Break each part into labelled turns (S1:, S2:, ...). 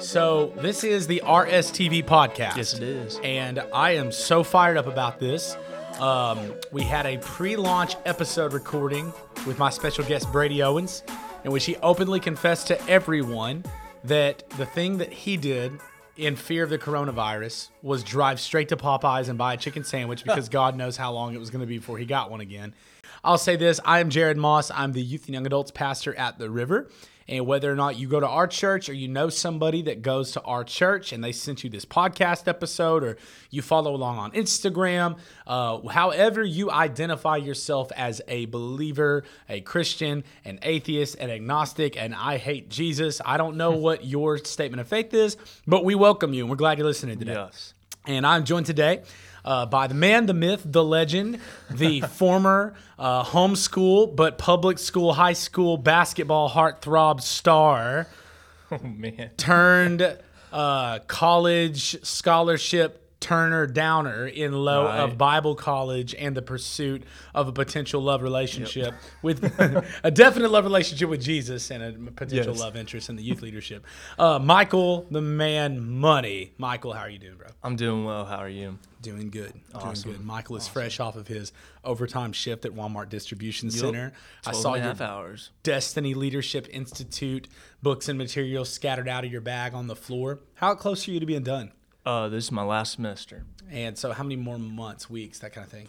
S1: So, this is the RSTV podcast.
S2: Yes, it is.
S1: And I am so fired up about this. Um, we had a pre launch episode recording with my special guest, Brady Owens, in which he openly confessed to everyone that the thing that he did in fear of the coronavirus was drive straight to Popeyes and buy a chicken sandwich because God knows how long it was going to be before he got one again. I'll say this I am Jared Moss. I'm the youth and young adults pastor at the River. And whether or not you go to our church or you know somebody that goes to our church and they sent you this podcast episode or you follow along on Instagram, uh, however you identify yourself as a believer, a Christian, an atheist, an agnostic, and I hate Jesus, I don't know what your statement of faith is, but we welcome you and we're glad you're listening today.
S2: Yes.
S1: And I'm joined today uh, by the man, the myth, the legend, the former uh, homeschool but public school, high school basketball heartthrob star
S2: Oh man.
S1: turned uh, college scholarship Turner Downer in low
S2: Right.
S1: of Bible college and the pursuit of a potential love relationship with a definite love relationship with Jesus and a potential
S2: Yes.
S1: love interest in the youth leadership. Uh, Michael, the man, money. Michael, how are you doing, bro?
S2: I'm doing well. How are you?
S1: Doing good.
S2: Awesome.
S1: Doing good. Michael is fresh off of his overtime shift at Walmart Distribution Center. I saw
S2: and
S1: your
S2: half hours.
S1: Destiny Leadership Institute books and materials scattered out of your bag on the floor. How close are you to being done?
S2: Uh, this is my last semester.
S1: And so, how many more months, weeks, that kind of thing?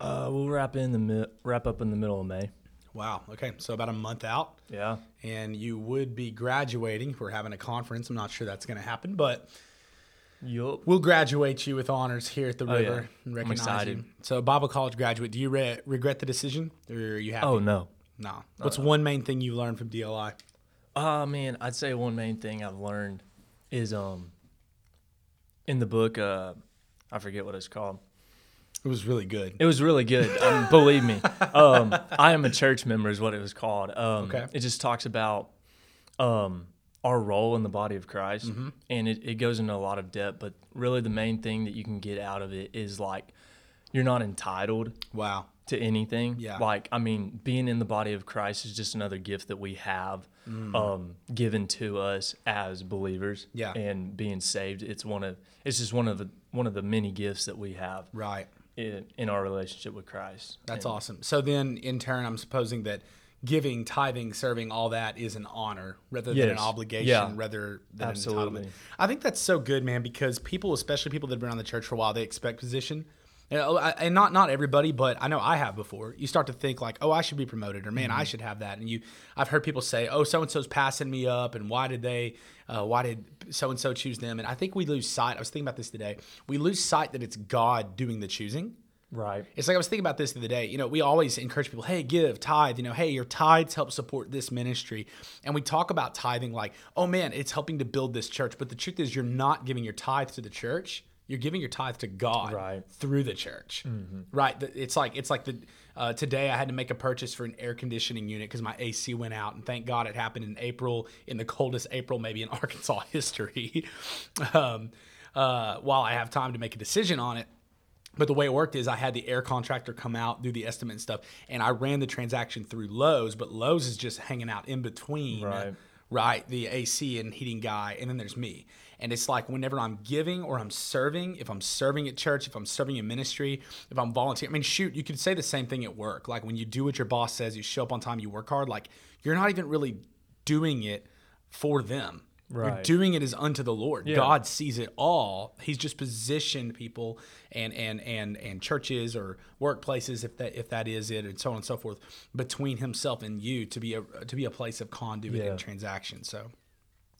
S2: Uh, we'll wrap in the mi- wrap up in the middle of May.
S1: Wow. Okay. So, about a month out,
S2: Yeah.
S1: and you would be graduating. We're having a conference. I'm not sure that's going to happen, but
S2: Yup.
S1: we'll graduate you with honors here at the
S2: Oh, yeah.
S1: river and
S2: I'm excited.
S1: you. So, Bible college graduate, do you re- regret the decision, or are you happy?
S2: Oh no.
S1: No. What's one main thing you learned from DLI?
S2: Uh man, I'd say one main thing I've learned is um in the book uh I forget what it's called.
S1: It was really good.
S2: It was really good. Um, believe me. Um, I am a church member is what it was called. Um,
S1: Okay.
S2: It just talks about um, our role in the body of Christ,
S1: Mm-hmm.
S2: and it, it goes into a lot of depth. But really, the main thing that you can get out of it is like you're not entitled
S1: Wow.
S2: to anything.
S1: Yeah.
S2: Like I mean, being in the body of Christ is just another gift that we have um, given to us as believers.
S1: Mm. Yeah.
S2: And being saved, it's one of it's just one of the one of the many gifts that we have
S1: Right.
S2: in, in our relationship with Christ.
S1: That's
S2: And-
S1: awesome. So then, in turn, I'm supposing that giving, tithing, serving, all that is an honor rather than an obligation,
S2: Yeah.
S1: rather than
S2: Absolutely.
S1: an entitlement. I think that's so good, man, because people, especially people that have been around the church for a while, they expect position. I- and not not everybody, but I know I have before. You start to think like, oh, I should be promoted, or man,
S2: Mm-hmm.
S1: I should have that. And you, I've heard people say, oh, so and so's passing me up, and why did they, uh, why did so and so choose them? And I think we lose sight. I was thinking about this today. We lose sight that it's God doing the choosing.
S2: Right.
S1: It's like I was thinking about this the other day. You know, we always encourage people, hey, give, tithe. You know, hey, your tithes help support this ministry. And we talk about tithing like, oh man, it's helping to build this church. But the truth is, you're not giving your tithe to the church. You're giving your tithe to God
S2: Right.
S1: through the church. Right. It's like it's like the uh, today I had to make a purchase for an air conditioning unit because my AC went out, and thank God it happened in April, in the coldest April maybe in Arkansas history. um, uh, while I have time to make a decision on it. But the way it worked is I had the air contractor come out, do the estimate and stuff, and I ran the transaction through Lowe's, but Lowe's is just hanging out in between,
S2: Right.
S1: Right, the AC and heating guy, and then there's me. And it's like whenever I'm giving or I'm serving, if I'm serving at church, if I'm serving in ministry, if I'm volunteering, I mean, shoot, you could say the same thing at work. Like when you do what your boss says, you show up on time, you work hard, like you're not even really doing it for them. You're doing it is unto the Lord.
S2: Yeah.
S1: God sees it all. He's just positioned people and and and and churches or workplaces, if that if that is it, and so on and so forth, between Himself and you to be a to be a place of conduit
S2: Yeah.
S1: and transaction. So.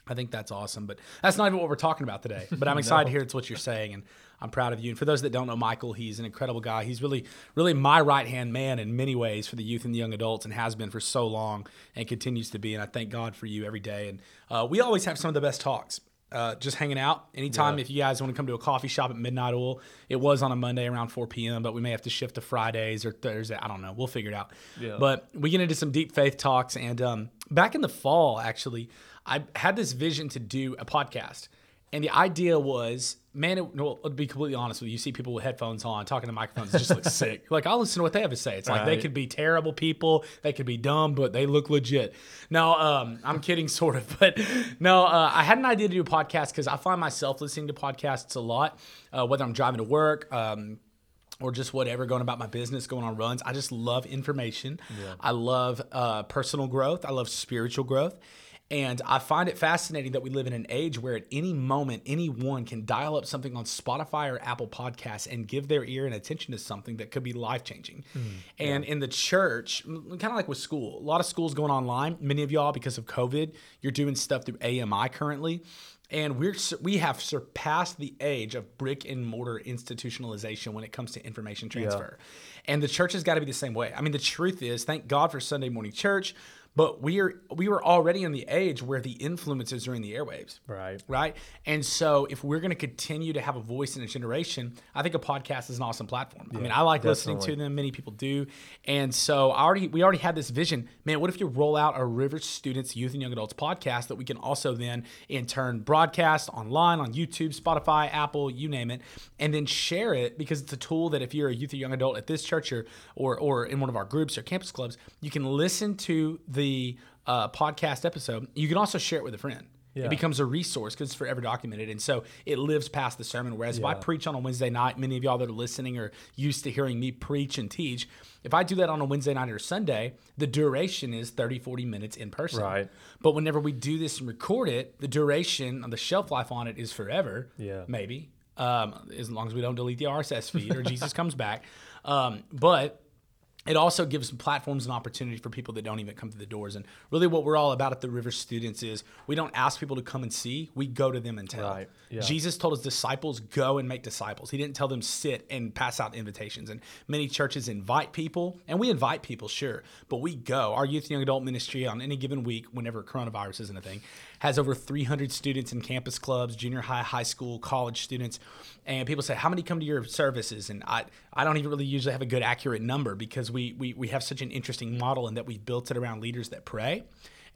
S1: I think that's awesome, but that's not even what we're talking about today. But I'm excited to hear it's what you're saying, and I'm proud of you. And for those that don't know Michael, he's an incredible guy. He's really, really my right hand man in many ways for the youth and the young adults, and has been for so long, and continues to be. And I thank God for you every day. And uh, we always have some of the best talks. Uh, just hanging out. Anytime
S2: Yeah.
S1: if you guys want to come to a coffee shop at Midnight Oil, it was on a Monday around 4 p.m., but we may have to shift to Fridays or Thursday. I don't know. We'll figure it out.
S2: Yeah.
S1: But we get into some deep faith talks. And um, back in the fall, actually, I had this vision to do a podcast. And the idea was man, it, well, to be completely honest with you, you see people with headphones on talking to microphones, it just looks sick. Like I'll listen to what they have to say. It's like they could be terrible people, they could be dumb, but they look legit. No, um, I'm kidding, sort of, but no, uh, I had an idea to do a podcast because I find myself listening to podcasts a lot, uh, whether I'm driving to work. Um, or just whatever going about my business going on runs i just love information i love uh, personal growth i love spiritual growth and i find it fascinating that we live in an age where at any moment anyone can dial up something on spotify or apple podcasts and give their ear and attention to something that could be life changing hmm, and in the church kind of like with school a lot of schools going online many of y'all because of covid you're doing stuff through ami currently. And we're we have surpassed the age of brick and mortar institutionalization when it comes to information transfer. And the church has got to be the same way. I mean, the truth is, thank God for Sunday morning church, but we are we were already in the age where the influences are in the airwaves.
S2: Right.
S1: Right. And so if we're going to continue to have a voice in a generation, I think a podcast is an awesome platform. I mean, I like listening to them. Many people do. And so I already we already had this vision. Man, what if you roll out a River Students Youth and Young Adults podcast that we can also then in turn broadcast online on YouTube, Spotify, Apple, you name it, and then share it because it's a tool that if you're a youth or young adult at this church or or, or in one of our groups or campus clubs, you can listen to the uh, podcast episode. You can also share it with a friend. It becomes a resource because it's forever documented. And so it lives past the sermon. Whereas if I preach on a Wednesday night, many of y'all that are listening are used to hearing me preach and teach. If I do that on a Wednesday night or Sunday, the duration is 30, 40 minutes in person.
S2: Right.
S1: But whenever we do this and record it, the duration, of the shelf life on it is forever.
S2: Yeah.
S1: Maybe. Um, as long as we don't delete the RSS feed or Jesus comes back. Um, but it also gives platforms and opportunity for people that don't even come through the doors. And really, what we're all about at the River Students is we don't ask people to come and see; we go to them and tell.
S2: Right, yeah.
S1: Jesus told his disciples, "Go and make disciples." He didn't tell them sit and pass out invitations. And many churches invite people, and we invite people, sure, but we go. Our youth and young adult ministry on any given week, whenever coronavirus isn't a thing, has over 300 students in campus clubs, junior high, high school, college students. And people say, "How many come to your services?" And I, I don't even really usually have a good accurate number because we we we have such an interesting model in that we've built it around leaders that pray.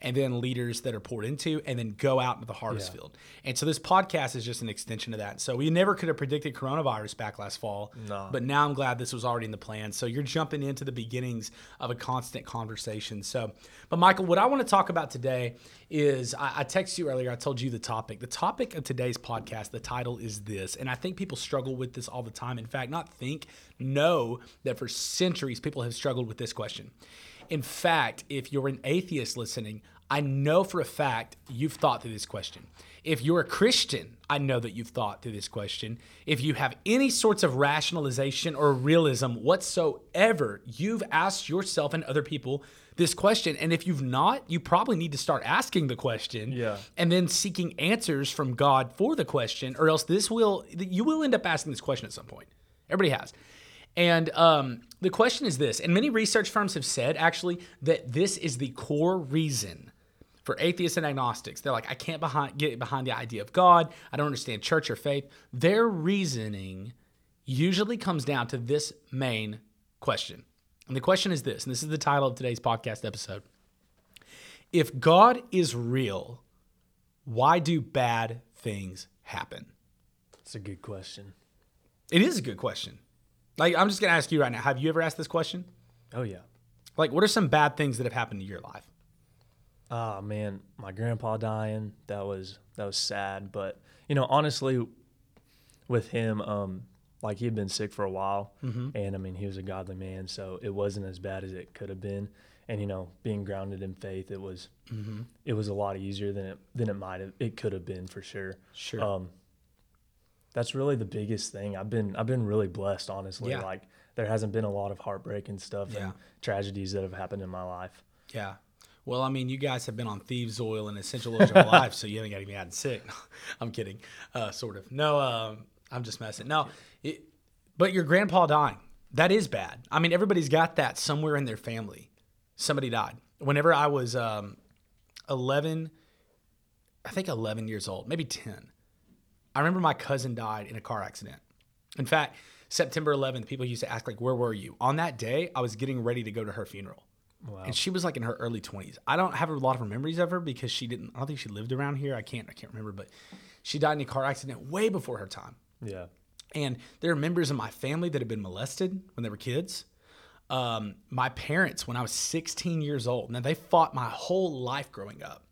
S1: And then leaders that are poured into, and then go out into the harvest
S2: Yeah.
S1: field. And so this podcast is just an extension of that. So we never could have predicted coronavirus back last fall,
S2: No.
S1: but now I'm glad this was already in the plan. So you're jumping into the beginnings of a constant conversation. So, but Michael, what I want to talk about today is I, I texted you earlier. I told you the topic. The topic of today's podcast, the title is this, and I think people struggle with this all the time. In fact, not think, know that for centuries people have struggled with this question. In fact, if you're an atheist listening, I know for a fact you've thought through this question. If you're a Christian, I know that you've thought through this question. If you have any sorts of rationalization or realism whatsoever, you've asked yourself and other people this question. And if you've not, you probably need to start asking the question
S2: Yeah.
S1: and then seeking answers from God for the question, or else this will, you will end up asking this question at some point. Everybody has. And um, the question is this, and many research firms have said actually that this is the core reason for atheists and agnostics. They're like, I can't behind, get behind the idea of God. I don't understand church or faith. Their reasoning usually comes down to this main question. And the question is this, and this is the title of today's podcast episode. If God is real, why do bad things happen?
S2: It's a good question.
S1: It is a good question. Like, I'm just going to ask you right now have you ever asked this question?
S2: Oh yeah.
S1: Like, what are some bad things that have happened in your life?
S2: Ah man, my grandpa dying, that was that was sad, but you know, honestly with him um like he had been sick for a while and I mean, he was a godly man, so it wasn't as bad as it could have been. And you know, being grounded in faith, it was it was a lot easier than it than it might have it could have been for sure.
S1: Sure.
S2: Um that's really the biggest thing. I've been I've been really blessed honestly.
S1: Yeah.
S2: Like there hasn't been a lot of heartbreak and stuff
S1: Yeah.
S2: and tragedies that have happened in my life.
S1: Yeah. Well, I mean, you guys have been on thieves' oil and essential oils your life, so you haven't got any gotten sick. I'm kidding, uh, sort of. No, um, I'm just messing. No, it, but your grandpa dying, that is bad. I mean, everybody's got that somewhere in their family. Somebody died. Whenever I was um, 11, I think 11 years old, maybe 10, I remember my cousin died in a car accident. In fact, September 11th, people used to ask, like, where were you? On that day, I was getting ready to go to her funeral.
S2: Wow.
S1: And she was like in her early 20s. I don't have a lot of memories of her because she didn't, I don't think she lived around here. I can't, I can't remember, but she died in a car accident way before her time.
S2: Yeah.
S1: And there are members of my family that have been molested when they were kids. Um, my parents, when I was 16 years old, now they fought my whole life growing up.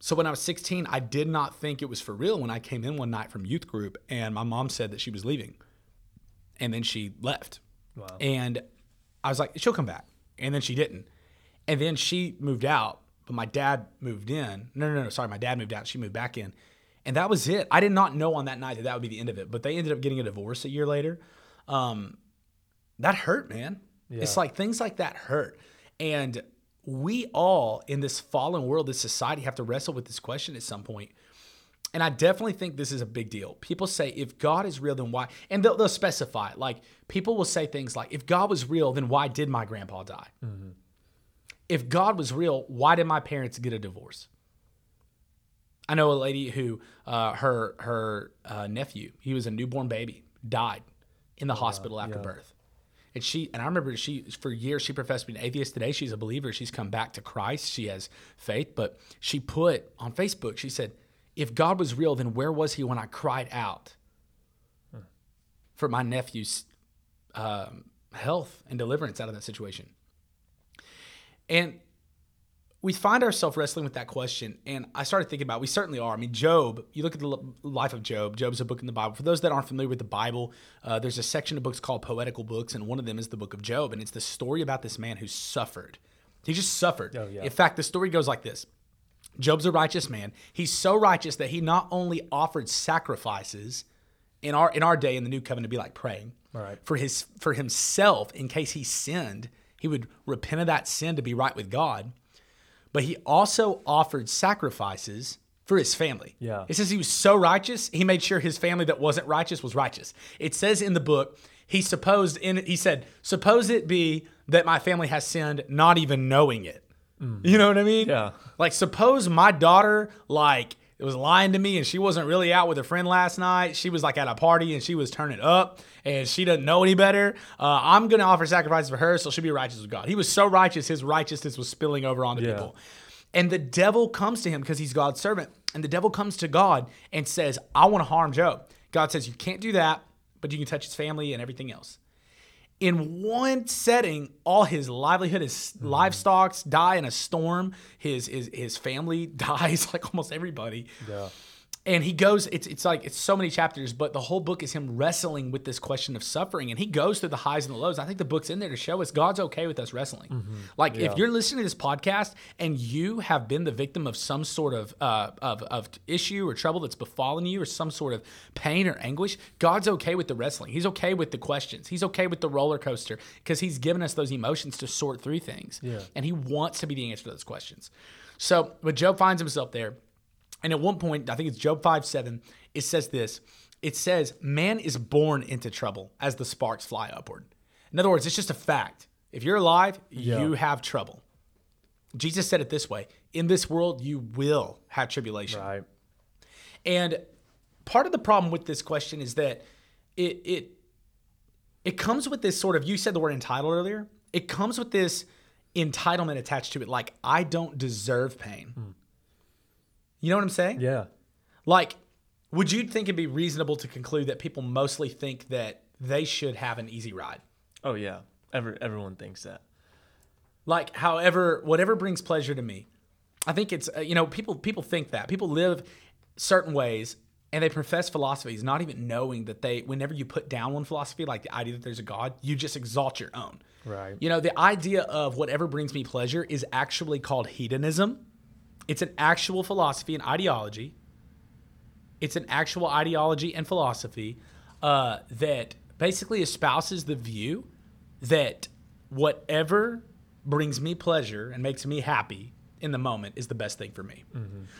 S1: So when I was 16, I did not think it was for real when I came in one night from youth group and my mom said that she was leaving. And then she left.
S2: Wow.
S1: And I was like, she'll come back. And then she didn't. And then she moved out, but my dad moved in. No, no, no, sorry. My dad moved out. She moved back in. And that was it. I did not know on that night that that would be the end of it, but they ended up getting a divorce a year later. Um, that hurt, man. It's like things like that hurt. And we all in this fallen world, this society, have to wrestle with this question at some point. And I definitely think this is a big deal. People say, if God is real, then why? And they'll, they'll specify. Like, people will say things like, if God was real, then why did my grandpa die? If God was real, why did my parents get a divorce? I know a lady who, uh, her her uh, nephew, he was a newborn baby, died in the hospital after
S2: yeah.
S1: birth. And she and I remember she for years she professed to be an atheist. Today she's a believer. She's come back to Christ. She has faith. But she put on Facebook, she said, "If God was real, then where was He when I cried out for my nephew's um, health and deliverance out of that situation?" And we find ourselves wrestling with that question. And I started thinking about, we certainly are. I mean, Job, you look at the life of Job, Job's a book in the Bible. For those that aren't familiar with the Bible, uh, there's a section of books called poetical books, and one of them is the book of Job. And it's the story about this man who suffered. He just suffered.
S2: Oh, yeah.
S1: In fact, the story goes like this Job's a righteous man. He's so righteous that he not only offered sacrifices in our in our day in the new covenant to be like praying
S2: Right.
S1: for his for himself in case he sinned, he would repent of that sin to be right with God. But he also offered sacrifices for his family.
S2: Yeah.
S1: It says he was so righteous, he made sure his family that wasn't righteous was righteous. It says in the book, he supposed in he said, suppose it be that my family has sinned not even knowing it. Mm. You know what I mean?
S2: Yeah.
S1: Like suppose my daughter like it was lying to me and she wasn't really out with a friend last night. She was like at a party and she was turning up and she doesn't know any better. Uh, I'm gonna offer sacrifices for her, so she'll be righteous with God. He was so righteous, his righteousness was spilling over onto
S2: Yeah.
S1: people. And the devil comes to him because he's God's servant. And the devil comes to God and says, I want to harm Job. God says, You can't do that, but you can touch his family and everything else in one setting, all his livelihood, his mm-hmm. livestock die in a storm. His his his family dies, like almost everybody.
S2: Yeah.
S1: And he goes, it's it's like it's so many chapters, but the whole book is him wrestling with this question of suffering. And he goes through the highs and the lows. I think the book's in there to show us God's okay with us wrestling. Like
S2: Yeah.
S1: if you're listening to this podcast and you have been the victim of some sort of uh, of of issue or trouble that's befallen you, or some sort of pain or anguish, God's okay with the wrestling. He's okay with the questions. He's okay with the roller coaster because He's given us those emotions to sort through things.
S2: Yeah.
S1: And He wants to be the answer to those questions. So, but Job finds himself there. And at one point, I think it's Job 5 7, it says this it says, Man is born into trouble as the sparks fly upward. In other words, it's just a fact. If you're alive,
S2: Yeah.
S1: you have trouble. Jesus said it this way In this world, you will have tribulation.
S2: Right.
S1: And part of the problem with this question is that it it it comes with this sort of you said the word entitled earlier. It comes with this entitlement attached to it, like I don't deserve pain. Hmm. You know what I'm saying?
S2: Yeah.
S1: Like, would you think it'd be reasonable to conclude that people mostly think that they should have an easy ride?
S2: Oh yeah. Every, everyone thinks that.
S1: like however whatever brings pleasure to me i think it's uh, you know people people think that people live certain ways and they profess philosophies not even knowing that they whenever you put down one philosophy like the idea that there's a god you just exalt your own
S2: Right.
S1: you know the idea of whatever brings me pleasure is actually called hedonism it's an actual philosophy and ideology it's an actual ideology and philosophy uh, that basically espouses the view that whatever brings me pleasure and makes me happy in the moment is the best thing for me.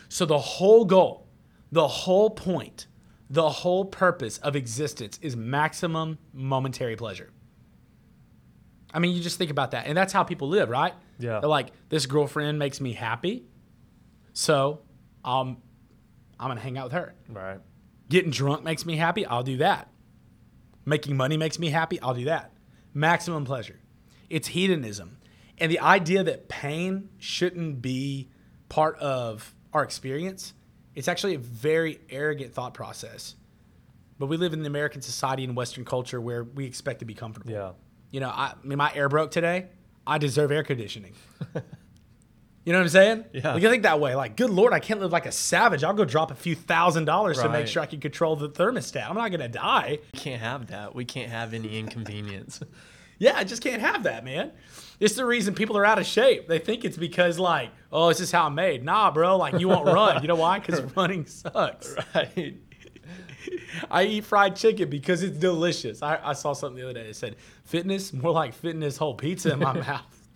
S1: So the whole goal, the whole point, the whole purpose of existence is maximum momentary pleasure. I mean, you just think about that. And that's how people live, right?
S2: Yeah.
S1: They're like, this girlfriend makes me happy. So um, I'm going to hang out with her.
S2: Right.
S1: Getting drunk makes me happy. I'll do that. Making money makes me happy. I'll do that. Maximum pleasure. It's hedonism. And the idea that pain shouldn't be part of our experience, it's actually a very arrogant thought process. but we live in the American society and Western culture where we expect to be comfortable.
S2: Yeah.
S1: You know, I, I mean, my air broke today. I deserve air conditioning. you know what I'm saying?
S2: Yeah.
S1: Like, I think that way. Like, good Lord, I can't live like a savage. I'll go drop a few thousand dollars to make sure I can control the thermostat. I'm not going to die.
S2: We can't have that. We can't have any inconvenience.
S1: Yeah, I just can't have that, man. It's the reason people are out of shape. They think it's because, like, oh, this is how I'm made. Nah, bro, like, you won't run. You know why? Because running sucks.
S2: right.
S1: I eat fried chicken because it's delicious. I, I saw something the other day that said fitness, more like fitness whole pizza in my mouth.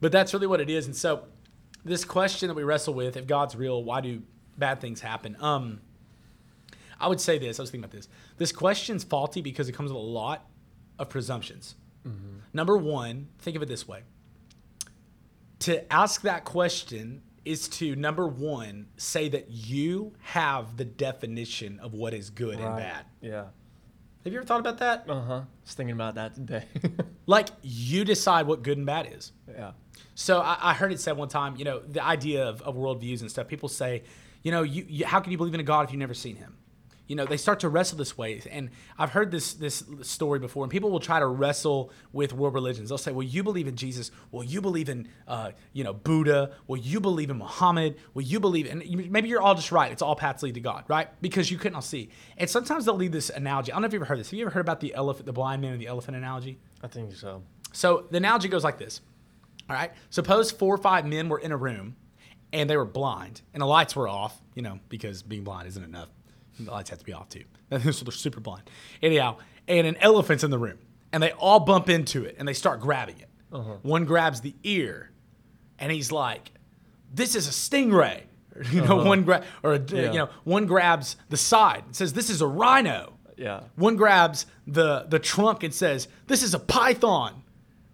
S1: But that's really what it is. And so, this question that we wrestle with: if God's real, why do bad things happen? Um, I would say this. I was thinking about this. This question's faulty because it comes with a lot of presumptions. Number one, think of it this way: to ask that question is to number one say that you have the definition of what is good and bad.
S2: Yeah.
S1: Have you ever thought about that?
S2: Uh huh. I was thinking about that today.
S1: Like you decide what good and bad is.
S2: yeah.
S1: So I, I heard it said one time, you know, the idea of, of worldviews and stuff. People say, you know, you, you how can you believe in a God if you've never seen him? You know, they start to wrestle this way, and I've heard this this story before. And people will try to wrestle with world religions. They'll say, "Well, you believe in Jesus. Well, you believe in, uh, you know, Buddha. Well, you believe in Muhammad. Well, you believe." And maybe you're all just right. It's all paths lead to God, right? Because you couldn't all see. And sometimes they'll leave this analogy. I don't know if you've ever heard this. Have you ever heard about the elephant, the blind man, and the elephant analogy?
S2: I think so.
S1: So the analogy goes like this. All right. Suppose four or five men were in a room and they were blind and the lights were off, you know, because being blind isn't enough. The lights have to be off too. so they're super blind. Anyhow, and an elephant's in the room and they all bump into it and they start grabbing it. Uh-huh. One grabs the ear and he's like, this is a stingray. You know, uh-huh. one grab or a,
S2: Yeah.
S1: you know, one grabs the side and says, this is a rhino.
S2: Yeah.
S1: One grabs the the trunk and says, "This is a python."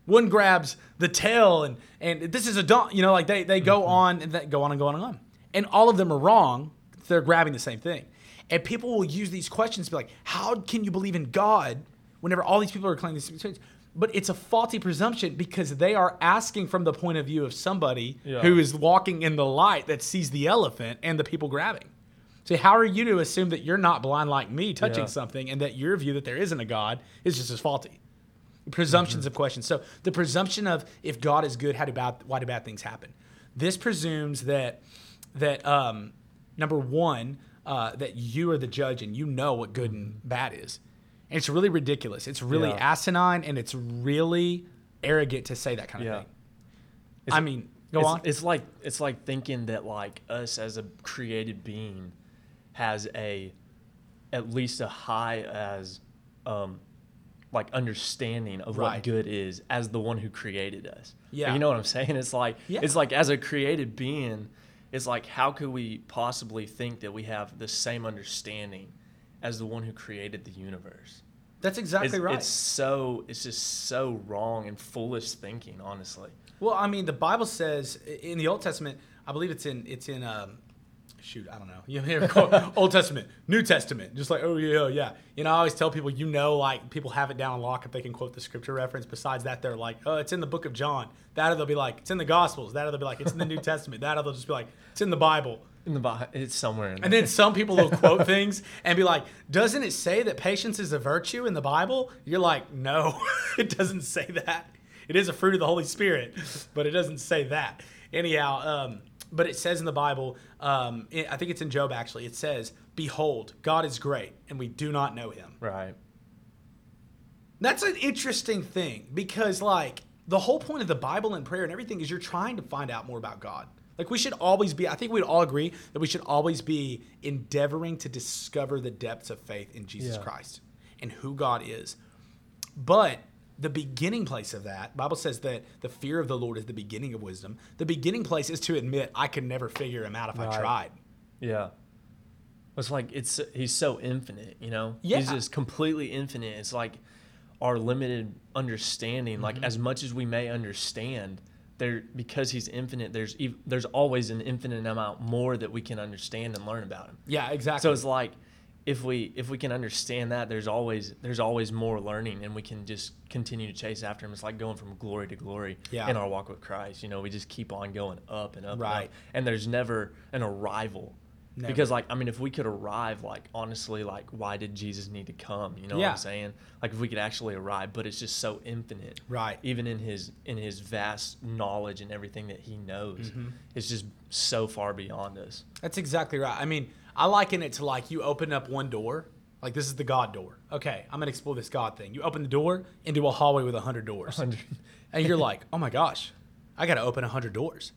S1: One grabs the tail and and this is a don. You know, like they they go mm-hmm. on and they go on and go on and on, and all of them are wrong. They're grabbing the same thing, and people will use these questions to be like, "How can you believe in God whenever all these people are claiming these things?" But it's a faulty presumption because they are asking from the point of view of somebody
S2: Yeah.
S1: who is walking in the light that sees the elephant and the people grabbing. So how are you to assume that you're not blind like me touching
S2: Yeah.
S1: something and that your view that there isn't a God is just as faulty? Presumptions of questions. So the presumption of if God is good, how do bad why do bad things happen? This presumes that that um, number one, uh, that you are the judge and you know what good and bad is. And it's really ridiculous. It's really
S2: Yeah.
S1: asinine and it's really arrogant to say that kind of
S2: Yeah.
S1: thing.
S2: It's-
S1: I mean, go
S2: it's,
S1: on.
S2: It's like it's like thinking that like us as a created being has a at least a high as um like understanding of
S1: Right.
S2: what good is as the one who created us.
S1: Yeah.
S2: You know what I'm saying? It's like
S1: Yeah.
S2: it's like as a created being, it's like how could we possibly think that we have the same understanding as the one who created the universe?
S1: That's exactly
S2: it's,
S1: right.
S2: It's so it's just so wrong and foolish thinking, honestly.
S1: Well, I mean, the Bible says in the Old Testament, I believe it's in it's in um, shoot, I don't know. You hear Old Testament, New Testament, just like oh yeah, oh, yeah. You know, I always tell people, you know, like people have it down lock if they can quote the scripture reference. Besides that, they're like, oh, it's in the Book of John. That or they'll be like, it's in the Gospels. That or they'll be like, it's in the New Testament. That or they'll just be like, it's in the Bible.
S2: In the Bible, it's somewhere in
S1: And then some people will quote things and be like, doesn't it say that patience is a virtue in the Bible? You're like, no, it doesn't say that. It is a fruit of the Holy Spirit, but it doesn't say that. Anyhow, um, but it says in the Bible, um, it- I think it's in Job actually, it says, Behold, God is great, and we do not know him.
S2: Right.
S1: That's an interesting thing because, like, the whole point of the Bible and prayer and everything is you're trying to find out more about God. Like, we should always be, I think we'd all agree that we should always be endeavoring to discover the depths of faith in Jesus
S2: Yeah.
S1: Christ and who God is. But the beginning place of that, Bible says that the fear of the Lord is the beginning of wisdom. The beginning place is to admit I could never figure him out if I tried.
S2: Yeah. It's like it's he's so infinite, you know.
S1: Yeah.
S2: He's just completely infinite. It's like our limited understanding.
S1: Mm-hmm.
S2: Like as much as we may understand, there because he's infinite. There's ev- there's always an infinite amount more that we can understand and learn about him.
S1: Yeah, exactly.
S2: So it's like if we if we can understand that, there's always there's always more learning, and we can just continue to chase after him. It's like going from glory to glory
S1: Yeah.
S2: in our walk with Christ. You know, we just keep on going up and up, and,
S1: Right.
S2: up, and there's never an arrival.
S1: Never.
S2: Because like I mean, if we could arrive, like honestly, like why did Jesus need to come? You know what I'm saying? Like if we could actually arrive, but it's just so infinite,
S1: Right.
S2: Even in his in his vast knowledge and everything that he knows,
S1: Mm-hmm.
S2: it's just so far beyond us.
S1: That's exactly right. I mean, I liken it to like you open up one door, like this is the God door. Okay, I'm gonna explore this God thing. You open the door into a hallway with a hundred doors, and you're like, oh my gosh, I gotta open a hundred doors.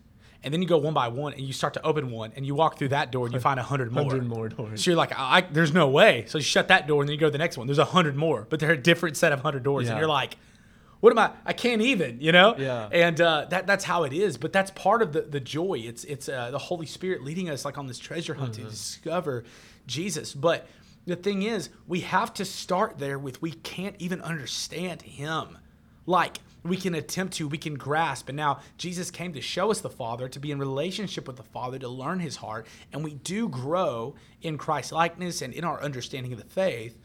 S1: And then you go one by one, and you start to open one, and you walk through that door, and you find a hundred more.
S2: 100 more doors.
S1: So you're like, I, I- there's no way. So you shut that door, and then you go to the next one. There's a hundred more, but they're a different set of hundred doors, and you're like, what am I? I can't even, you know?
S2: Yeah.
S1: And uh, that that's how it is. But that's part of the, the joy. It's it's uh, the Holy Spirit leading us like on this treasure hunt to discover Jesus. But the thing is, we have to start there with we can't even understand Him. Like we can attempt to, we can grasp. And now Jesus came to show us the Father, to be in relationship with the Father, to learn His heart, and we do grow in Christ likeness and in our understanding of the faith.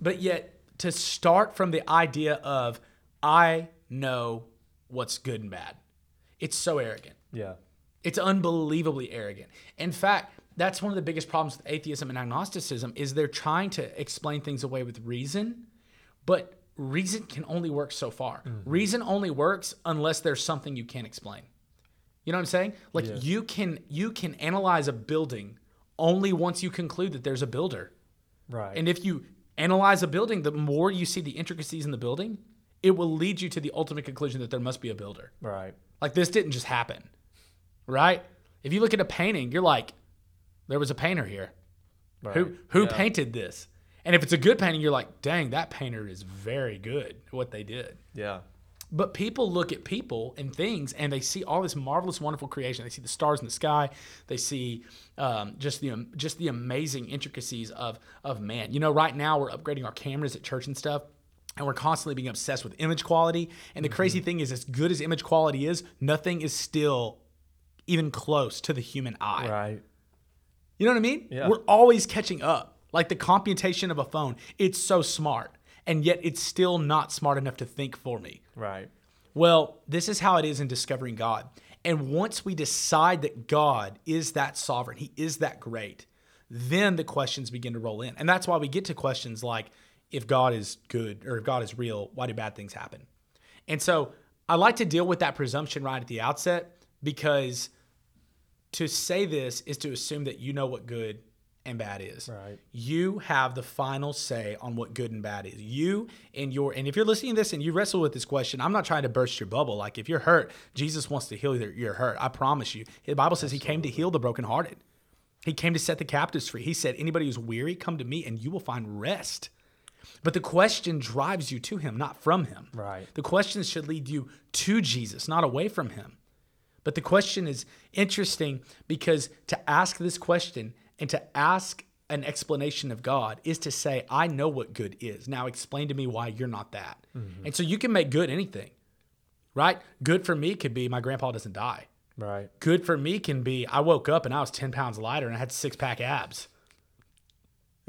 S1: But yet to start from the idea of I know what's good and bad. It's so arrogant.
S2: Yeah.
S1: It's unbelievably arrogant. In fact, that's one of the biggest problems with atheism and agnosticism is they're trying to explain things away with reason, but reason can only work so far. Mm-hmm. Reason only works unless there's something you can't explain. You know what I'm saying? Like
S2: Yeah.
S1: you can you can analyze a building only once you conclude that there's a builder.
S2: Right.
S1: And if you analyze a building, the more you see the intricacies in the building, it will lead you to the ultimate conclusion that there must be a builder.
S2: right.
S1: Like this didn't just happen, right? If you look at a painting, you're like, there was a painter here.
S2: Right.
S1: Who who
S2: Yeah.
S1: painted this? And if it's a good painting, you're like, dang, that painter is very good at what they did.
S2: Yeah.
S1: But people look at people and things, and they see all this marvelous, wonderful creation. They see the stars in the sky. They see um, just the um, just the amazing intricacies of of man. You know, right now we're upgrading our cameras at church and stuff, and we're constantly being obsessed with image quality. And the crazy mm-hmm. thing is, as good as image quality is, nothing is still even close to the human eye.
S2: Right.
S1: You know what I mean?
S2: Yeah.
S1: We're always catching up. Like the computation of a phone, it's so smart, and yet it's still not smart enough to think for me.
S2: Right.
S1: Well, this is how it is in discovering God. And once we decide that God is that sovereign, He is that great, then the questions begin to roll in. And that's why we get to questions like if God is good or if God is real, why do bad things happen? And so I like to deal with that presumption right at the outset because to say this is to assume that you know what good and bad is.
S2: Right.
S1: You have the final say on what good and bad is. You and your and if you're listening to this and you wrestle with this question, I'm not trying to burst your bubble. Like if you're hurt, Jesus wants to heal your, your hurt. I promise you. The Bible says he came to heal the brokenhearted. He came to set the captives free. He said, Anybody who's weary, come to me and you will find rest. But the question drives you to him, not from him.
S2: Right.
S1: The questions should lead you to Jesus, not away from him. But the question is interesting because to ask this question and to ask an explanation of God is to say, I know what good is. Now explain to me why you're not that. Mm-hmm. And so you can make good anything, right? Good for me could be my grandpa doesn't die.
S2: Right.
S1: Good for me can be I woke up and I was 10 pounds lighter and I had six pack abs.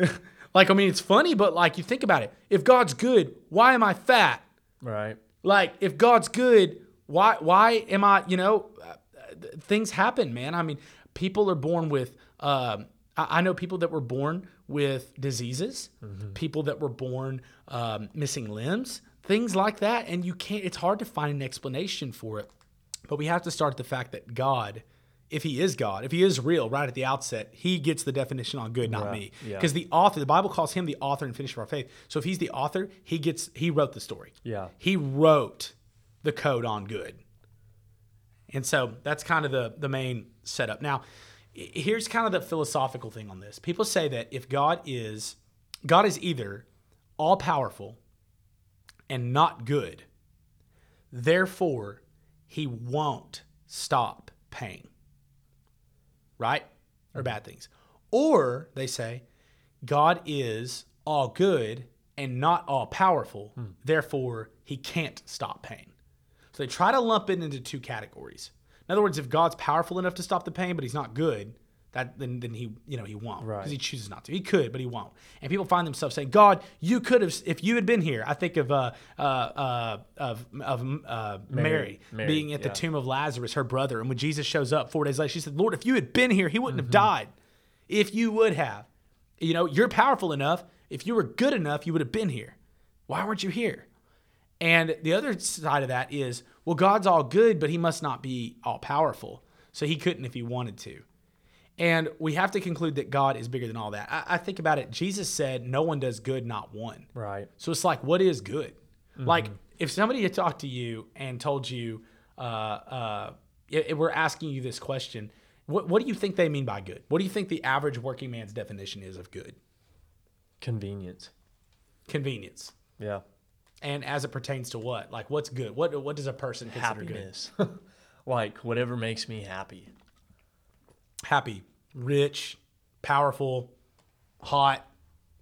S1: like, I mean, it's funny, but like you think about it. If God's good, why am I fat?
S2: Right.
S1: Like, if God's good, why why am I? You know, uh, things happen, man. I mean, people are born with. Um, I, I know people that were born with diseases, people that were born um, missing limbs, things like that, and you can't. It's hard to find an explanation for it. But we have to start the fact that God, if He is God, if He is real, right at the outset, He gets the definition on good, not
S2: Yeah,
S1: me.
S2: yeah.
S1: Because the author, the Bible calls Him the author and finisher of our faith. So if He's the author, He gets He wrote the story.
S2: Yeah.
S1: He wrote the code on good. And so that's kind of the the main setup. Now, here's kind of the philosophical thing on this. People say that if God is God is either all powerful and not good, therefore he won't stop pain. Right? Or mm-hmm. bad things. Or they say God is all good and not all powerful, hmm. therefore he can't stop pain. So they try to lump it into two categories. In other words, if God's powerful enough to stop the pain, but he's not good, that then, then he you know he won't because
S2: Right.
S1: he chooses not to. He could, but he won't. And people find themselves saying, "God, you could have if you had been here." I think of uh, uh, uh, of of uh, Mary,
S2: Mary,
S1: being at the tomb of Lazarus, her brother, and when Jesus shows up four days later, she said, "Lord, if you had been here, he wouldn't
S2: Mm-hmm.
S1: have died." If you would have, you know, you're powerful enough. If you were good enough, you would have been here. Why weren't you here? And the other side of that is, well, God's all good, but he must not be all powerful. So he couldn't if he wanted to. And we have to conclude that God is bigger than all that. I, I think about it. Jesus said, no one does good, not one.
S2: Right.
S1: So it's like, what is good? Like, if somebody had talked to you and told you, uh, uh, if we're asking you this question, what, what do you think they mean by good? What do you think the average working man's definition is of good?
S2: Convenience.
S1: Convenience.
S2: Yeah.
S1: And as it pertains to what? Like, what's good? What what does a person consider good?
S2: Happiness. like whatever makes me happy.
S1: Happy, rich, powerful, hot.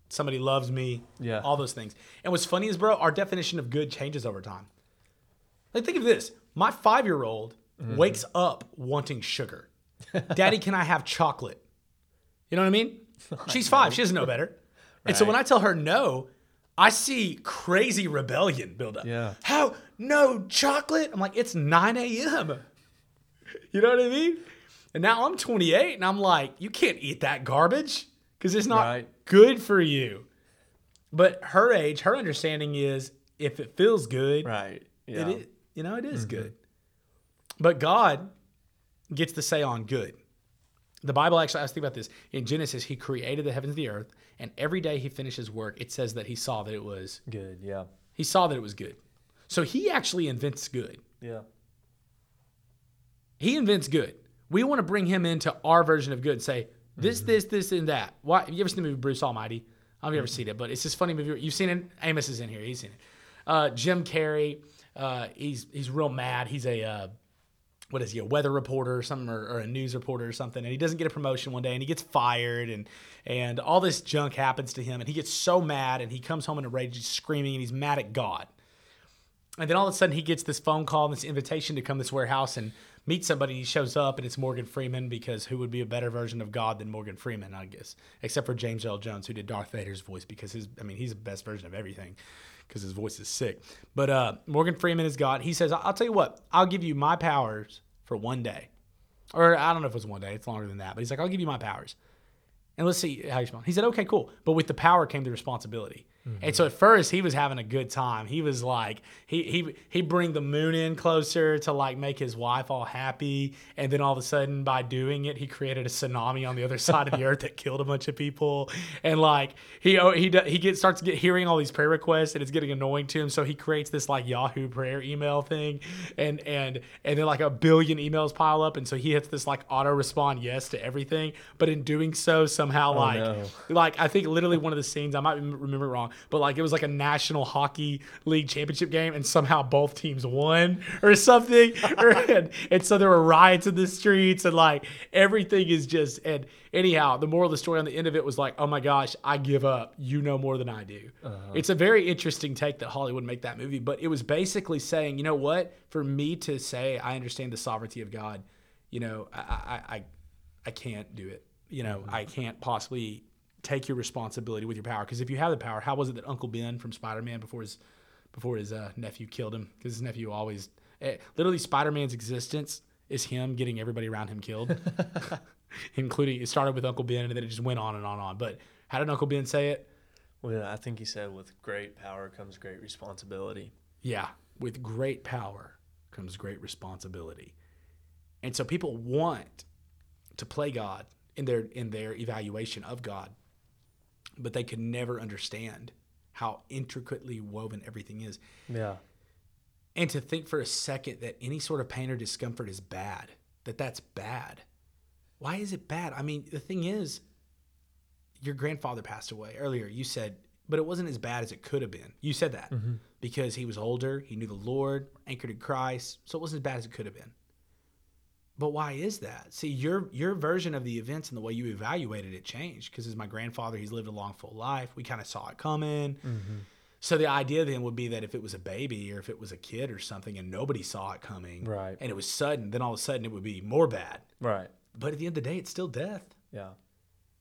S1: Somebody loves me.
S2: Yeah.
S1: All those things. And what's funny is, bro, our definition of good changes over time. Like, think of this: my five-year-old mm-hmm. wakes up wanting sugar. Daddy, can I have chocolate? You know what I mean? She's five. She doesn't know better. And so when I tell her no, I see crazy rebellion build up.
S2: Yeah.
S1: How? No chocolate? I'm like, it's 9 a.m. You know what I mean? And now I'm 28 and I'm like, you can't eat that garbage because it's not
S2: Right.
S1: good for you. But her age, her understanding is if it feels good,
S2: Right. Yeah.
S1: it is, you know, it is mm-hmm. good. But God gets to say on good. The Bible actually, I was thinking about this. In Genesis, he created the heavens and the earth, and every day he finished his work, it says that he saw that it was,
S2: Good. Yeah.
S1: he saw that it was good. So he actually invents good.
S2: Yeah.
S1: He invents good. We want to bring him into our version of good and say, this, this, this, and that. Why have you ever seen the movie Bruce Almighty? I don't know if you ever seen it, but it's this funny movie. You've seen it. Amos is in here. He's seen it. Uh, Jim Carrey. Uh, he's he's real mad. He's a uh, what is he? A weather reporter or something, or, or a news reporter or something, and he doesn't get a promotion one day, and he gets fired, and and all this junk happens to him, and he gets so mad, and he comes home in a rage, he's screaming, and he's mad at God. And then all of a sudden, he gets this phone call and this invitation to come to this warehouse and meet somebody. He shows up, and it's Morgan Freeman because who would be a better version of God than Morgan Freeman, I guess, except for James Earl Jones, who did Darth Vader's voice because his, I mean, he's the best version of everything because his voice is sick. But uh, Morgan Freeman is God. He says, I'll tell you what, I'll give you my powers for one day. Or I don't know if it was one day, it's longer than that. But he's like, I'll give you my powers. And let's see how you respond. He said, okay, cool. But with the power came the responsibility. And so at first he was having a good time. He was like, he he he'd bring the moon in closer to like make his wife all happy. And then all of a sudden by doing it, he created a tsunami on the other side of the earth that killed a bunch of people. And like he oh, he he gets starts to get hearing all these prayer requests and it's getting annoying to him. So he creates this like Yahoo prayer email thing. And and and then like a billion emails pile up. And so he hits this like auto respond yes to everything. But in doing so, somehow oh, like
S2: no.
S1: like I think literally one of the scenes I might remember wrong, but like it was like a national hockey league championship game, and somehow both teams won or something, and, and so there were riots in the streets, and like everything is just and anyhow, the moral of the story on the end of it was like, oh my gosh, I give up. You know more than I do. Uh-huh. It's a very interesting take that Hollywood make that movie, but it was basically saying, you know what, for me to say I understand the sovereignty of God, you know, I I I, I can't do it. You know, mm-hmm. I can't possibly take your responsibility with your power. Because if you have the power, how was it that Uncle Ben from Spider Man before his before his uh, nephew killed him? Because his nephew always, eh, literally, Spider Man's existence is him getting everybody around him killed, including it started with Uncle Ben and then it just went on and on and on. But how did Uncle Ben say it?
S2: Well, I think he said, "With great power comes great responsibility."
S1: Yeah, with great power comes great responsibility. And so people want to play God in their in their evaluation of God, but they could never understand how intricately woven everything is.
S2: Yeah.
S1: And to think for a second that any sort of pain or discomfort is bad, that that's bad. Why is it bad? I mean, the thing is, your grandfather passed away earlier. You said, but it wasn't as bad as it could have been. You said that mm-hmm. because he was older, he knew the Lord, anchored in Christ, so it wasn't as bad as it could have been. But why is that? See, your your version of the events and the way you evaluated it changed because as my grandfather, he's lived a long, full life. We kind of saw it coming. Mm-hmm. So the idea then would be that if it was a baby or if it was a kid or something and nobody saw it coming,
S2: Right.
S1: and it was sudden, then all of a sudden it would be more bad.
S2: Right.
S1: But at the end of the day, it's still death.
S2: Yeah.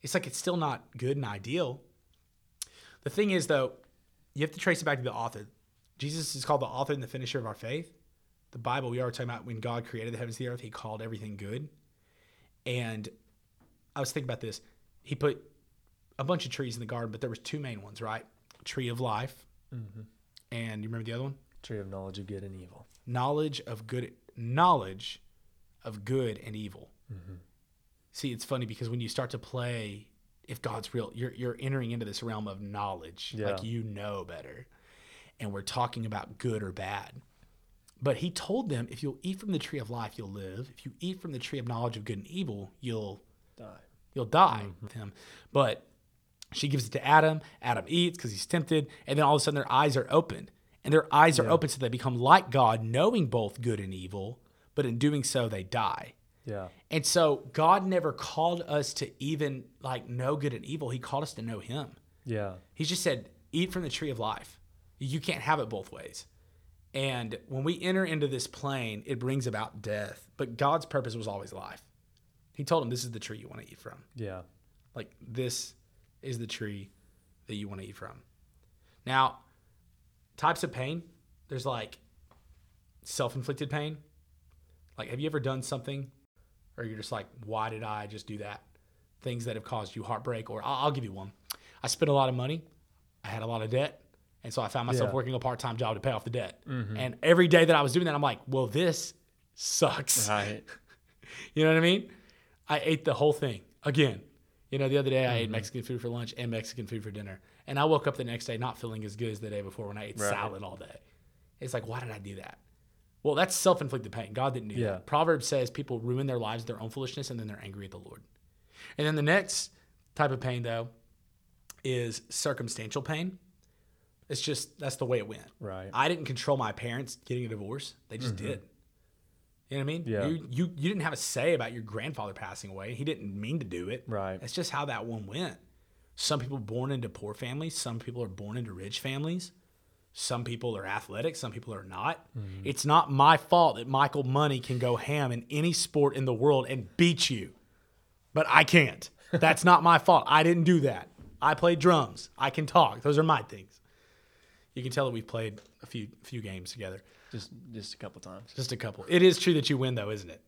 S1: It's like it's still not good and ideal. The thing is, though, you have to trace it back to the author. Jesus is called the author and the finisher of our faith. The Bible, we are talking about when God created the heavens and the earth, he called everything good. And I was thinking about this. he put a bunch of trees in the garden, but there was two main ones, right? Tree of life, mm-hmm. and you remember the other one?
S2: Tree of knowledge of good and evil.
S1: Knowledge of good, knowledge of good and evil. Mm-hmm. See, it's funny because when you start to play, if God's real, you're you're entering into this realm of knowledge,
S2: Yeah.
S1: like you know better, and we're talking about good or bad. But he told them, if you'll eat from the tree of life, you'll live. If you eat from the tree of knowledge of good and evil, you'll
S2: Die.
S1: you'll die mm-hmm. with him. But she gives it to Adam. Adam eats because he's tempted, and then all of a sudden their eyes are open, and their eyes are open so they become like God, knowing both good and evil. But in doing so, they die.
S2: Yeah.
S1: And so God never called us to even like know good and evil. He called us to know Him.
S2: Yeah.
S1: He just said, eat from the tree of life. You can't have it both ways. And when we enter into this plane, it brings about death. But God's purpose was always life. He told him, this is the tree you want to eat from.
S2: Yeah.
S1: Like, this is the tree that you want to eat from. Now, types of pain, there's like self inflicted pain. Like, have you ever done something or you're just like, why did I just do that? Things that have caused you heartbreak, or I'll, I'll give you one. I spent a lot of money, I had a lot of debt. And so I found myself
S2: Yeah.
S1: working a part time job to pay off the debt. Mm-hmm. And every day that I was doing that, I'm like, well, this sucks.
S2: Right.
S1: You know what I mean? I ate the whole thing again. You know, the other day I ate mm-hmm. Mexican food for lunch and Mexican food for dinner. And I woke up the next day not feeling as good as the day before when I ate
S2: Right.
S1: salad all day. It's like, why did I do that? Well, that's self inflicted pain. God didn't do
S2: Yeah.
S1: that. Proverbs says people ruin their lives, their own foolishness, and then they're angry at the Lord. And then the next type of pain, though, is circumstantial pain. It's just, that's the way it went.
S2: Right.
S1: I didn't control my parents getting a divorce. They just did. You know what I mean?
S2: Mm-hmm. Yeah.
S1: You, you you didn't have a say about your grandfather passing away. He didn't mean to do it.
S2: Right.
S1: That's just how that one went. Some people born into poor families. Some people are born into rich families. Some people are athletic. Some people are not.
S2: Mm-hmm.
S1: It's not my fault that Michael Money can go ham in any sport in the world and beat you, but I can't. That's not my fault. I didn't do that. I play drums. I can talk. Those are my things. You can tell that we've played a few few games together.
S2: Just just a couple times.
S1: Just a couple. It is true that you win, though, isn't it?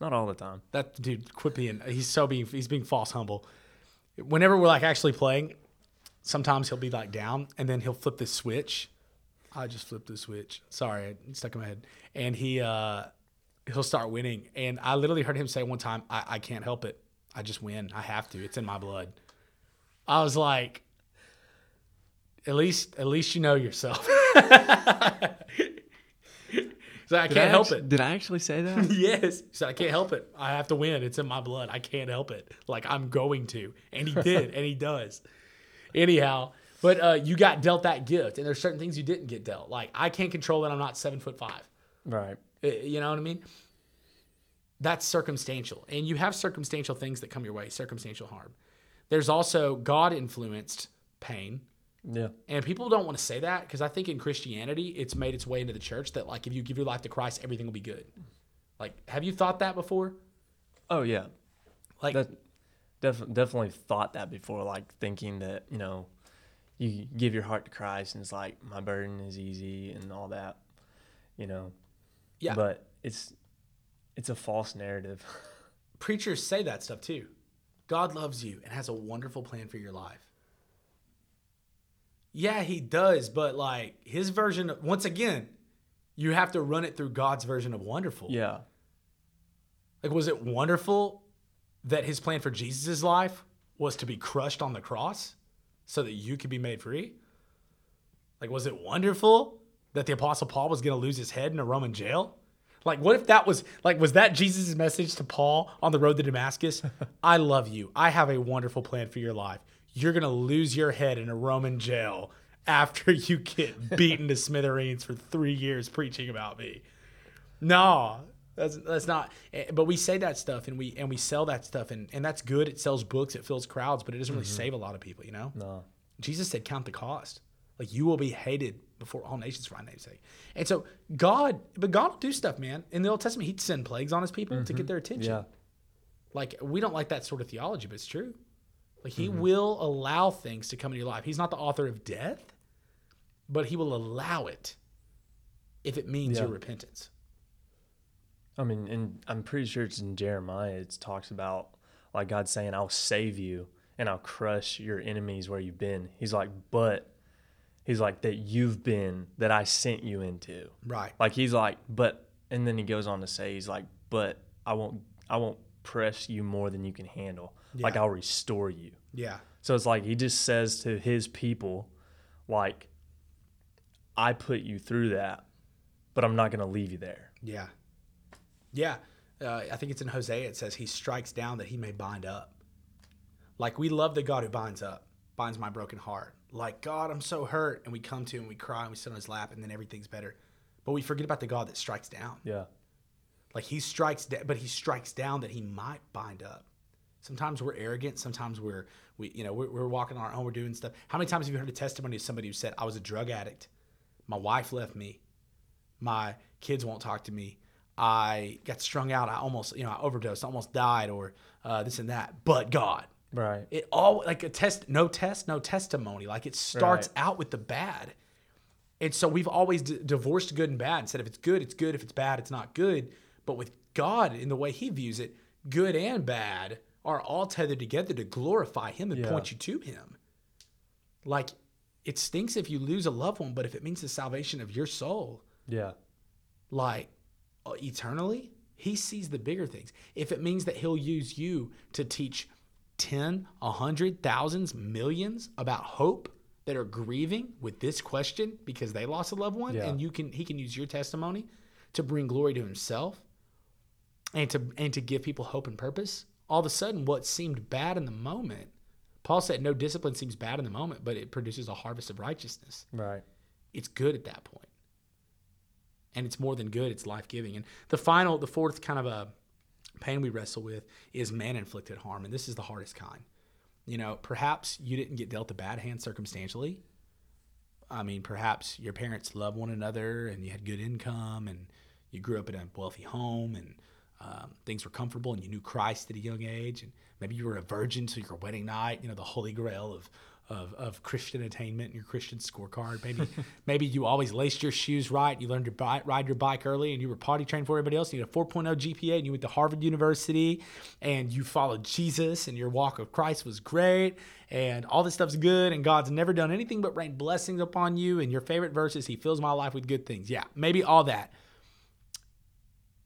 S2: Not all the time.
S1: That dude, quit being. He's so being. He's being false humble. Whenever we're like actually playing, sometimes he'll be like down, and then he'll flip this switch. I just flipped the switch. Sorry, it stuck in my head. And he uh, he'll start winning. And I literally heard him say one time, I, "I can't help it. I just win. I have to. It's in my blood." I was like, "At least, at least you know yourself." so I can't help it.
S2: Did I actually say that?
S1: Yes. Said, I can't help it. I have to win. It's in my blood. I can't help it. Like, I'm going to. And he did, and he does. Anyhow, but uh, you got dealt that gift, and there's certain things you didn't get dealt. Like, I can't control that I'm not seven foot five.
S2: right.
S1: You know what I mean? That's circumstantial. And you have circumstantial things that come your way, circumstantial harm. There's also God influenced pain.
S2: Yeah.
S1: And people don't want to say that because I think in Christianity, it's made its way into the church that, like, if you give your life to Christ, everything will be good. Like, have you thought that before?
S2: Oh yeah.
S1: Like,
S2: That def- definitely thought that before, like thinking that you know, you give your heart to Christ and it's like my burden is easy and all that, you know.
S1: yeah,
S2: But it's it's a false narrative.
S1: preachers say that stuff too. God loves you and has a wonderful plan for your life. Yeah, he does, but like his version, of, once again, you have to run it through God's version of wonderful.
S2: yeah.
S1: Like, was it wonderful that his plan for Jesus' life was to be crushed on the cross so that you could be made free? Like, was it wonderful that the Apostle Paul was going to lose his head in a Roman jail? Like, what if that was, like, was that Jesus' message to Paul on the road to Damascus? I love you. I have a wonderful plan for your life. You're going to lose your head in a Roman jail after you get beaten to smithereens for three years preaching about me. No, that's that's not. eh, But we say that stuff and we and we sell that stuff and and that's good. It sells books, it fills crowds, but it doesn't really save a lot of people. You know.
S2: No.
S1: Jesus said, "Count the cost. Like you will be hated before all nations for my name's sake." And so God, but God will do stuff, man. In the Old Testament, He'd send plagues on His people to get their attention.
S2: Yeah.
S1: Like we don't like that sort of theology, but it's true. Like
S2: Mm-hmm.
S1: He will allow things to come into your life. He's not the author of death, but He will allow it if it means
S2: Yeah.
S1: your repentance.
S2: I mean, and I'm pretty sure it's in Jeremiah. It talks about like God saying, I'll save you and I'll crush your enemies where you've been. He's like, but he's like that you've been that I sent you into.
S1: Right.
S2: Like he's like, but and then he goes on to say, he's like, but I won't I won't press you more than you can handle. Like I'll restore you.
S1: Yeah.
S2: So it's like he just says to his people, like, I put you through that, but I'm not gonna leave you there.
S1: Yeah. Yeah. Uh, I think it's in Hosea. It says he strikes down that he may bind up. Like we love the God who binds up, binds my broken heart. Like God, I'm so hurt, and we come to him, we cry, and we sit on his lap, and then everything's better. But we forget about the God that strikes down.
S2: Yeah.
S1: Like he strikes, da- but he strikes down that he might bind up. Sometimes we're arrogant. Sometimes we're we you know we're, we're walking on our own. We're doing stuff. How many times have you heard a testimony of somebody who said, "I was a drug addict. My wife left me. My kids won't talk to me. I got strung out. I almost you know I overdosed. I almost died, or uh, this and that. But God."
S2: Right.
S1: It all like a test, no test, no testimony. Like it starts
S2: Right.
S1: out with the bad. And so we've always d- divorced good and bad and said if it's good, it's good. If it's bad, it's not good. But with God, in the way He views it, good and bad are all tethered together to glorify Him and
S2: Yeah.
S1: point you to Him. Like it stinks if you lose a loved one, but if it means the salvation of your soul,
S2: Yeah.
S1: like uh, eternally, he sees the bigger things. If it means that he'll use you to teach 10, 100, thousands, millions about hope that are grieving with this question because they lost a loved one
S2: Yeah.
S1: and you can he can use your testimony to bring glory to himself and to and to give people hope and purpose. All of a sudden what seemed bad in the moment, Paul said no discipline seems bad in the moment, but it produces a harvest of righteousness
S2: Right.
S1: it's good at that. And it's more than good, it's life giving. And the final, the fourth kind of a pain we wrestle with is man inflicted harm. And this is the hardest kind. You know, perhaps you didn't get dealt a bad hand circumstantially. I mean, perhaps your parents loved one another and you had good income and you grew up in a wealthy home and um, things were comfortable and you knew Christ at a young age. And maybe you were a virgin, so your wedding night, you know, the holy grail of, of, of Christian attainment and your Christian scorecard. Maybe maybe you always laced your shoes right. You learned to ride your bike early and you were potty trained for everybody else. You had a 4.0 GPA and you went to Harvard University and you followed Jesus and your walk of Christ was great and all this stuff's good and God's never done anything but rain blessings upon you. And your favorite verse is He fills my life with good things. Yeah, maybe all that.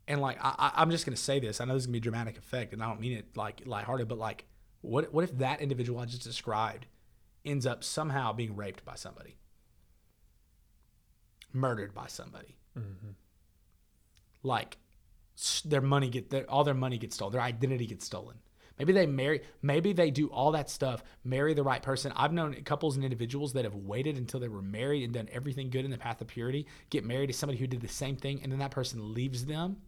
S1: And like I, I- I'm just gonna say this. I know this is gonna be a dramatic effect, and I don't mean it like lighthearted, but like, what what if that individual I just described ends up somehow being raped by somebody, murdered by somebody, mm-hmm. like their money get their, all their money gets stolen, their identity gets stolen. Maybe they marry, maybe they do all that stuff, marry the right person. I've known couples and individuals that have waited until they were married and done everything good in the path of purity, get married to somebody who did the same thing, and then that person leaves them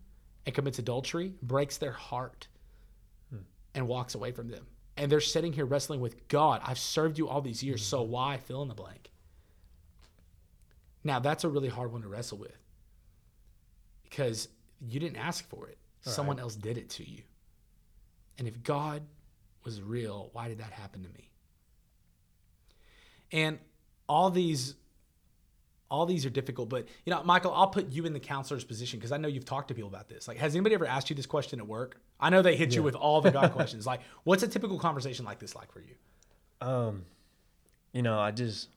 S1: and commits adultery, breaks their heart, hmm. and walks away from them. And they're sitting here wrestling with God. I've served you all these years, so hmm. why fill in the blank? Now, that's a really hard one to wrestle with because you didn't ask for it, someone else did it to you. And if God was real, why did that happen to me? And all these all these are difficult, but you know, Michael, I'll put you in the counselor's position because I know you've talked to people about this. Like, has anybody ever asked you this question at work? I know they hit you with all the God questions. Like, what's a typical conversation like this like for you?
S2: Um, you know, I just,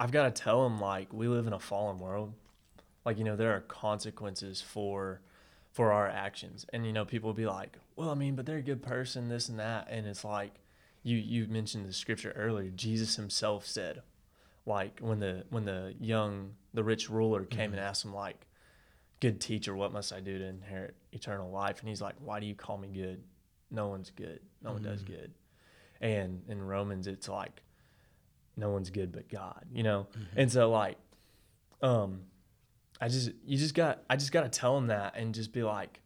S2: I've got to tell them like we live in a fallen world. Like you know, there are consequences for, for our actions, and you know, people will be like, well, I mean, but they're a good person, this and that, and it's like, you you mentioned the scripture earlier. Jesus himself said, like when the when the young the rich ruler came and mm-hmm. asked him like, good teacher, what must I do to inherit eternal life? And he's like, why do you call me good? No one's good. No one does mm-hmm. good. And in Romans, it's like, no one's good but God, you know? Mm-hmm. And so like, um, I just, you just got, I just got to tell him that and just be like,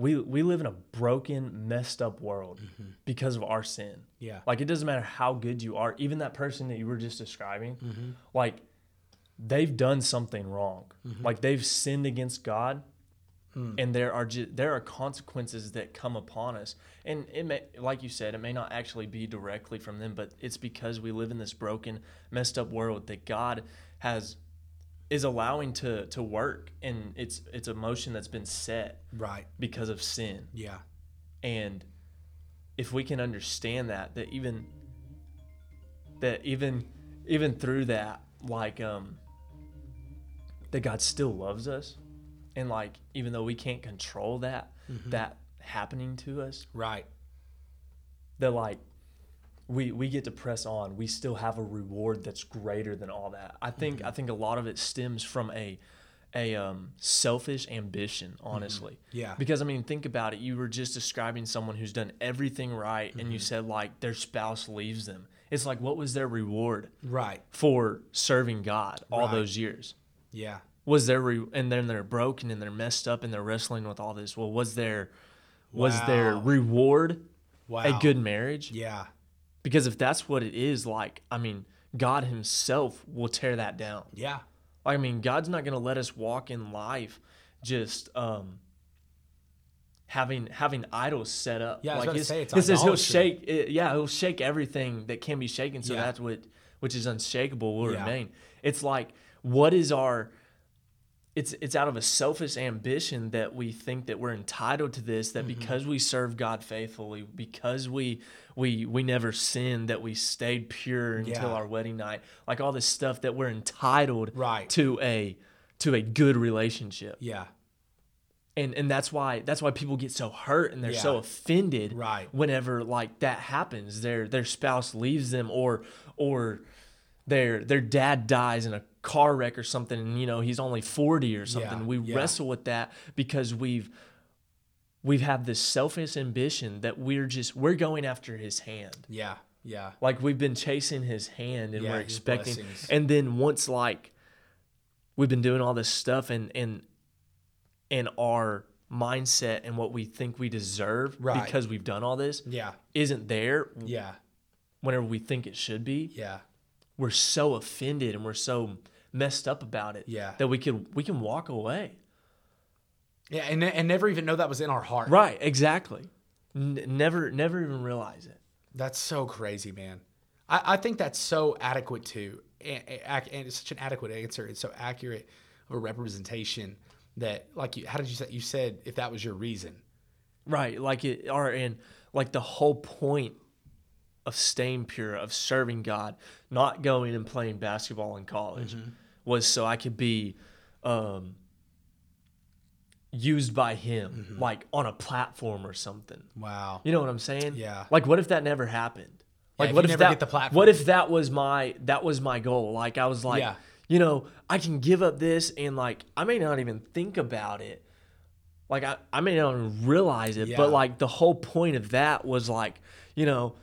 S2: we, we live in a broken, messed up world mm-hmm. because of our sin.
S1: Yeah.
S2: Like it doesn't matter how good you are, even that person that you were just describing, mm-hmm. like they've done something wrong. Mm-hmm. Like they've sinned against God. Mm. And there are ju- there are consequences that come upon us, and it may, like you said, it may not actually be directly from them, but it's because we live in this broken, messed up world that God has is allowing to to work, and it's it's a motion that's been set
S1: Right.
S2: because of sin
S1: Yeah.
S2: and if we can understand that that even that even even through that like um that God still loves us and like even though we can't control that that happening to us
S1: Right.
S2: that like we we get to press on we still have a reward that's greater than all that i think mm-hmm. i think a lot of it stems from a a um, selfish ambition mm-hmm. honestly
S1: Yeah.
S2: because i mean think about it you were just describing someone who's done everything right and you mm-hmm. said like their spouse leaves them it's like what was their reward
S1: Right.
S2: for serving god all
S1: Right.
S2: those years
S1: Yeah.
S2: was there re- and then they're broken and they're messed up and they're wrestling with all this well was there was their reward
S1: Wow.
S2: a good marriage
S1: Yeah.
S2: Because if that's what it is, like, I mean, God Himself will tear that down.
S1: Yeah.
S2: I mean, God's not going to let us walk in life just um, having having idols set up.
S1: Yeah, I was
S2: like his,
S1: say, it's
S2: He'll shake. It, yeah, He'll shake everything that can be shaken. So
S1: Yeah.
S2: that's what which is unshakable will
S1: Yeah.
S2: remain. It's like what is our it's it's out of a selfish ambition that we think that we're entitled to this that
S1: Mm-hmm.
S2: because we serve God faithfully because we we we never sinned that we stayed pure until
S1: Yeah.
S2: our wedding night like all this stuff that we're entitled
S1: Right.
S2: to a to a good relationship
S1: Yeah.
S2: and and that's why that's why people get so hurt and they're so offended
S1: Right.
S2: whenever like that happens their their spouse leaves them or or their their dad dies in a car wreck or something and you know he's only 40 or something
S1: Yeah,
S2: we
S1: yeah.
S2: wrestle with that because we've we've had this selfish ambition that we're just we're going after his hand
S1: Yeah. Yeah.
S2: like we've been chasing his hand and
S1: Yeah,
S2: we're expecting and then once like we've been doing all this stuff and and and our mindset and what we think we deserve
S1: Right.
S2: because we've done all this
S1: Yeah.
S2: isn't there
S1: Yeah.
S2: whenever we think it should be
S1: Yeah.
S2: We're so offended and we're so messed up about it
S1: Yeah.
S2: that we could we can walk away
S1: Yeah. And, and never even know that was in our heart.
S2: right exactly N- never never even realize it
S1: That's so crazy, man. I, I think that's so adequate too, and, and and it's such an adequate answer. It's so accurate of a representation that, like, you, how did you say? You said if that was your reason,
S2: Right, like it, or and like the whole point of staying pure, of serving God, not going and playing basketball in college,
S1: Mm-hmm.
S2: was so I could be um, used by Him,
S1: Mm-hmm.
S2: like on a platform or something.
S1: wow,
S2: You know what I'm saying?
S1: Yeah.
S2: Like, what if that never happened? Like,
S1: if
S2: what if that?
S1: get the platform.
S2: What if that was my that was my goal? Like, I was like,
S1: Yeah.
S2: you know, I can give up this, and like, I may not even think about it. Like, I, I may not even realize it,
S1: Yeah.
S2: but like, the whole point of that was like, you know,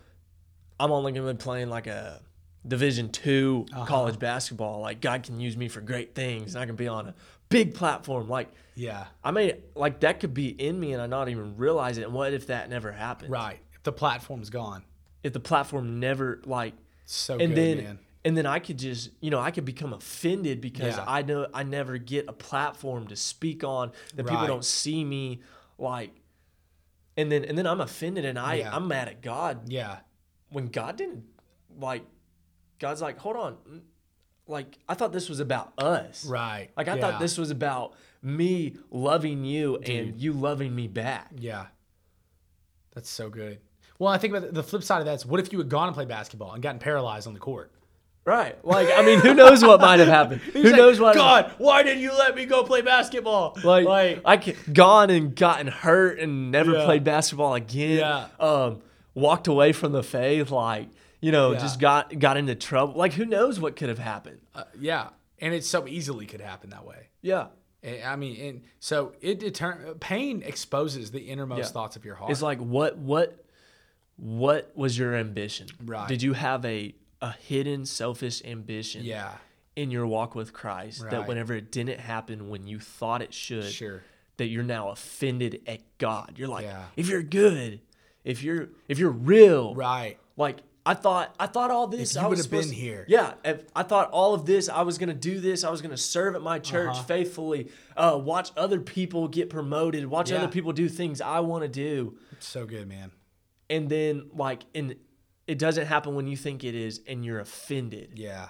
S2: I'm only gonna be playing like a Division 2
S1: Uh-huh.
S2: college basketball. Like, God can use me for great things, and I can be on a big platform. Like,
S1: yeah,
S2: I may like that could be in me, and I not even realize it. And what if that never happened?
S1: right. If the platform's gone,
S2: if the platform never like
S1: so
S2: and
S1: good,
S2: then
S1: man.
S2: and then I could just you know I could become offended because
S1: Yeah.
S2: I know I never get a platform to speak on that people don't see me like and then and then I'm offended and I
S1: Yeah.
S2: I'm mad at God
S1: Yeah,
S2: when God didn't like God's like hold on mm, like I thought this was about us
S1: right.
S2: like I
S1: yeah.
S2: thought this was about me loving you and you loving me back
S1: Yeah, that's so good. Well, I think about the- flip side of that is, what if you had gone and played basketball and gotten paralyzed on the court?
S2: right like I mean who knows what might have happened who
S1: like,
S2: knows what
S1: God, why didn't you let me go play basketball?
S2: like,
S1: like
S2: I gone and gotten hurt and never
S1: Yeah.
S2: played basketball again.
S1: Yeah.
S2: Um, walked away from the faith, like you know,
S1: Yeah.
S2: just got got into trouble. Like who knows what could have happened?
S1: Uh, yeah, and it so easily could happen that way.
S2: Yeah,
S1: And, I mean, and so it deter- pain exposes the innermost
S2: Yeah.
S1: thoughts of your heart.
S2: it's like what what what was your ambition?
S1: Right.
S2: Did you have a a hidden selfish ambition?
S1: yeah,
S2: In your walk with Christ, that whenever it didn't happen when you thought it should,
S1: sure.
S2: that you're now offended at God. You're like,
S1: Yeah.
S2: if you're good, if you're if you're real,
S1: Right.
S2: Like I thought, I thought all this.
S1: If you
S2: I
S1: would've been
S2: to-
S1: here.
S2: yeah. I thought all of this, I was gonna do this. I was gonna serve at my church
S1: Uh-huh.
S2: faithfully. Uh, watch other people get promoted. Watch
S1: Yeah.
S2: other people do things I want to do.
S1: It's so good, man.
S2: And then like, and it doesn't happen when you think it is, and you're offended.
S1: Yeah.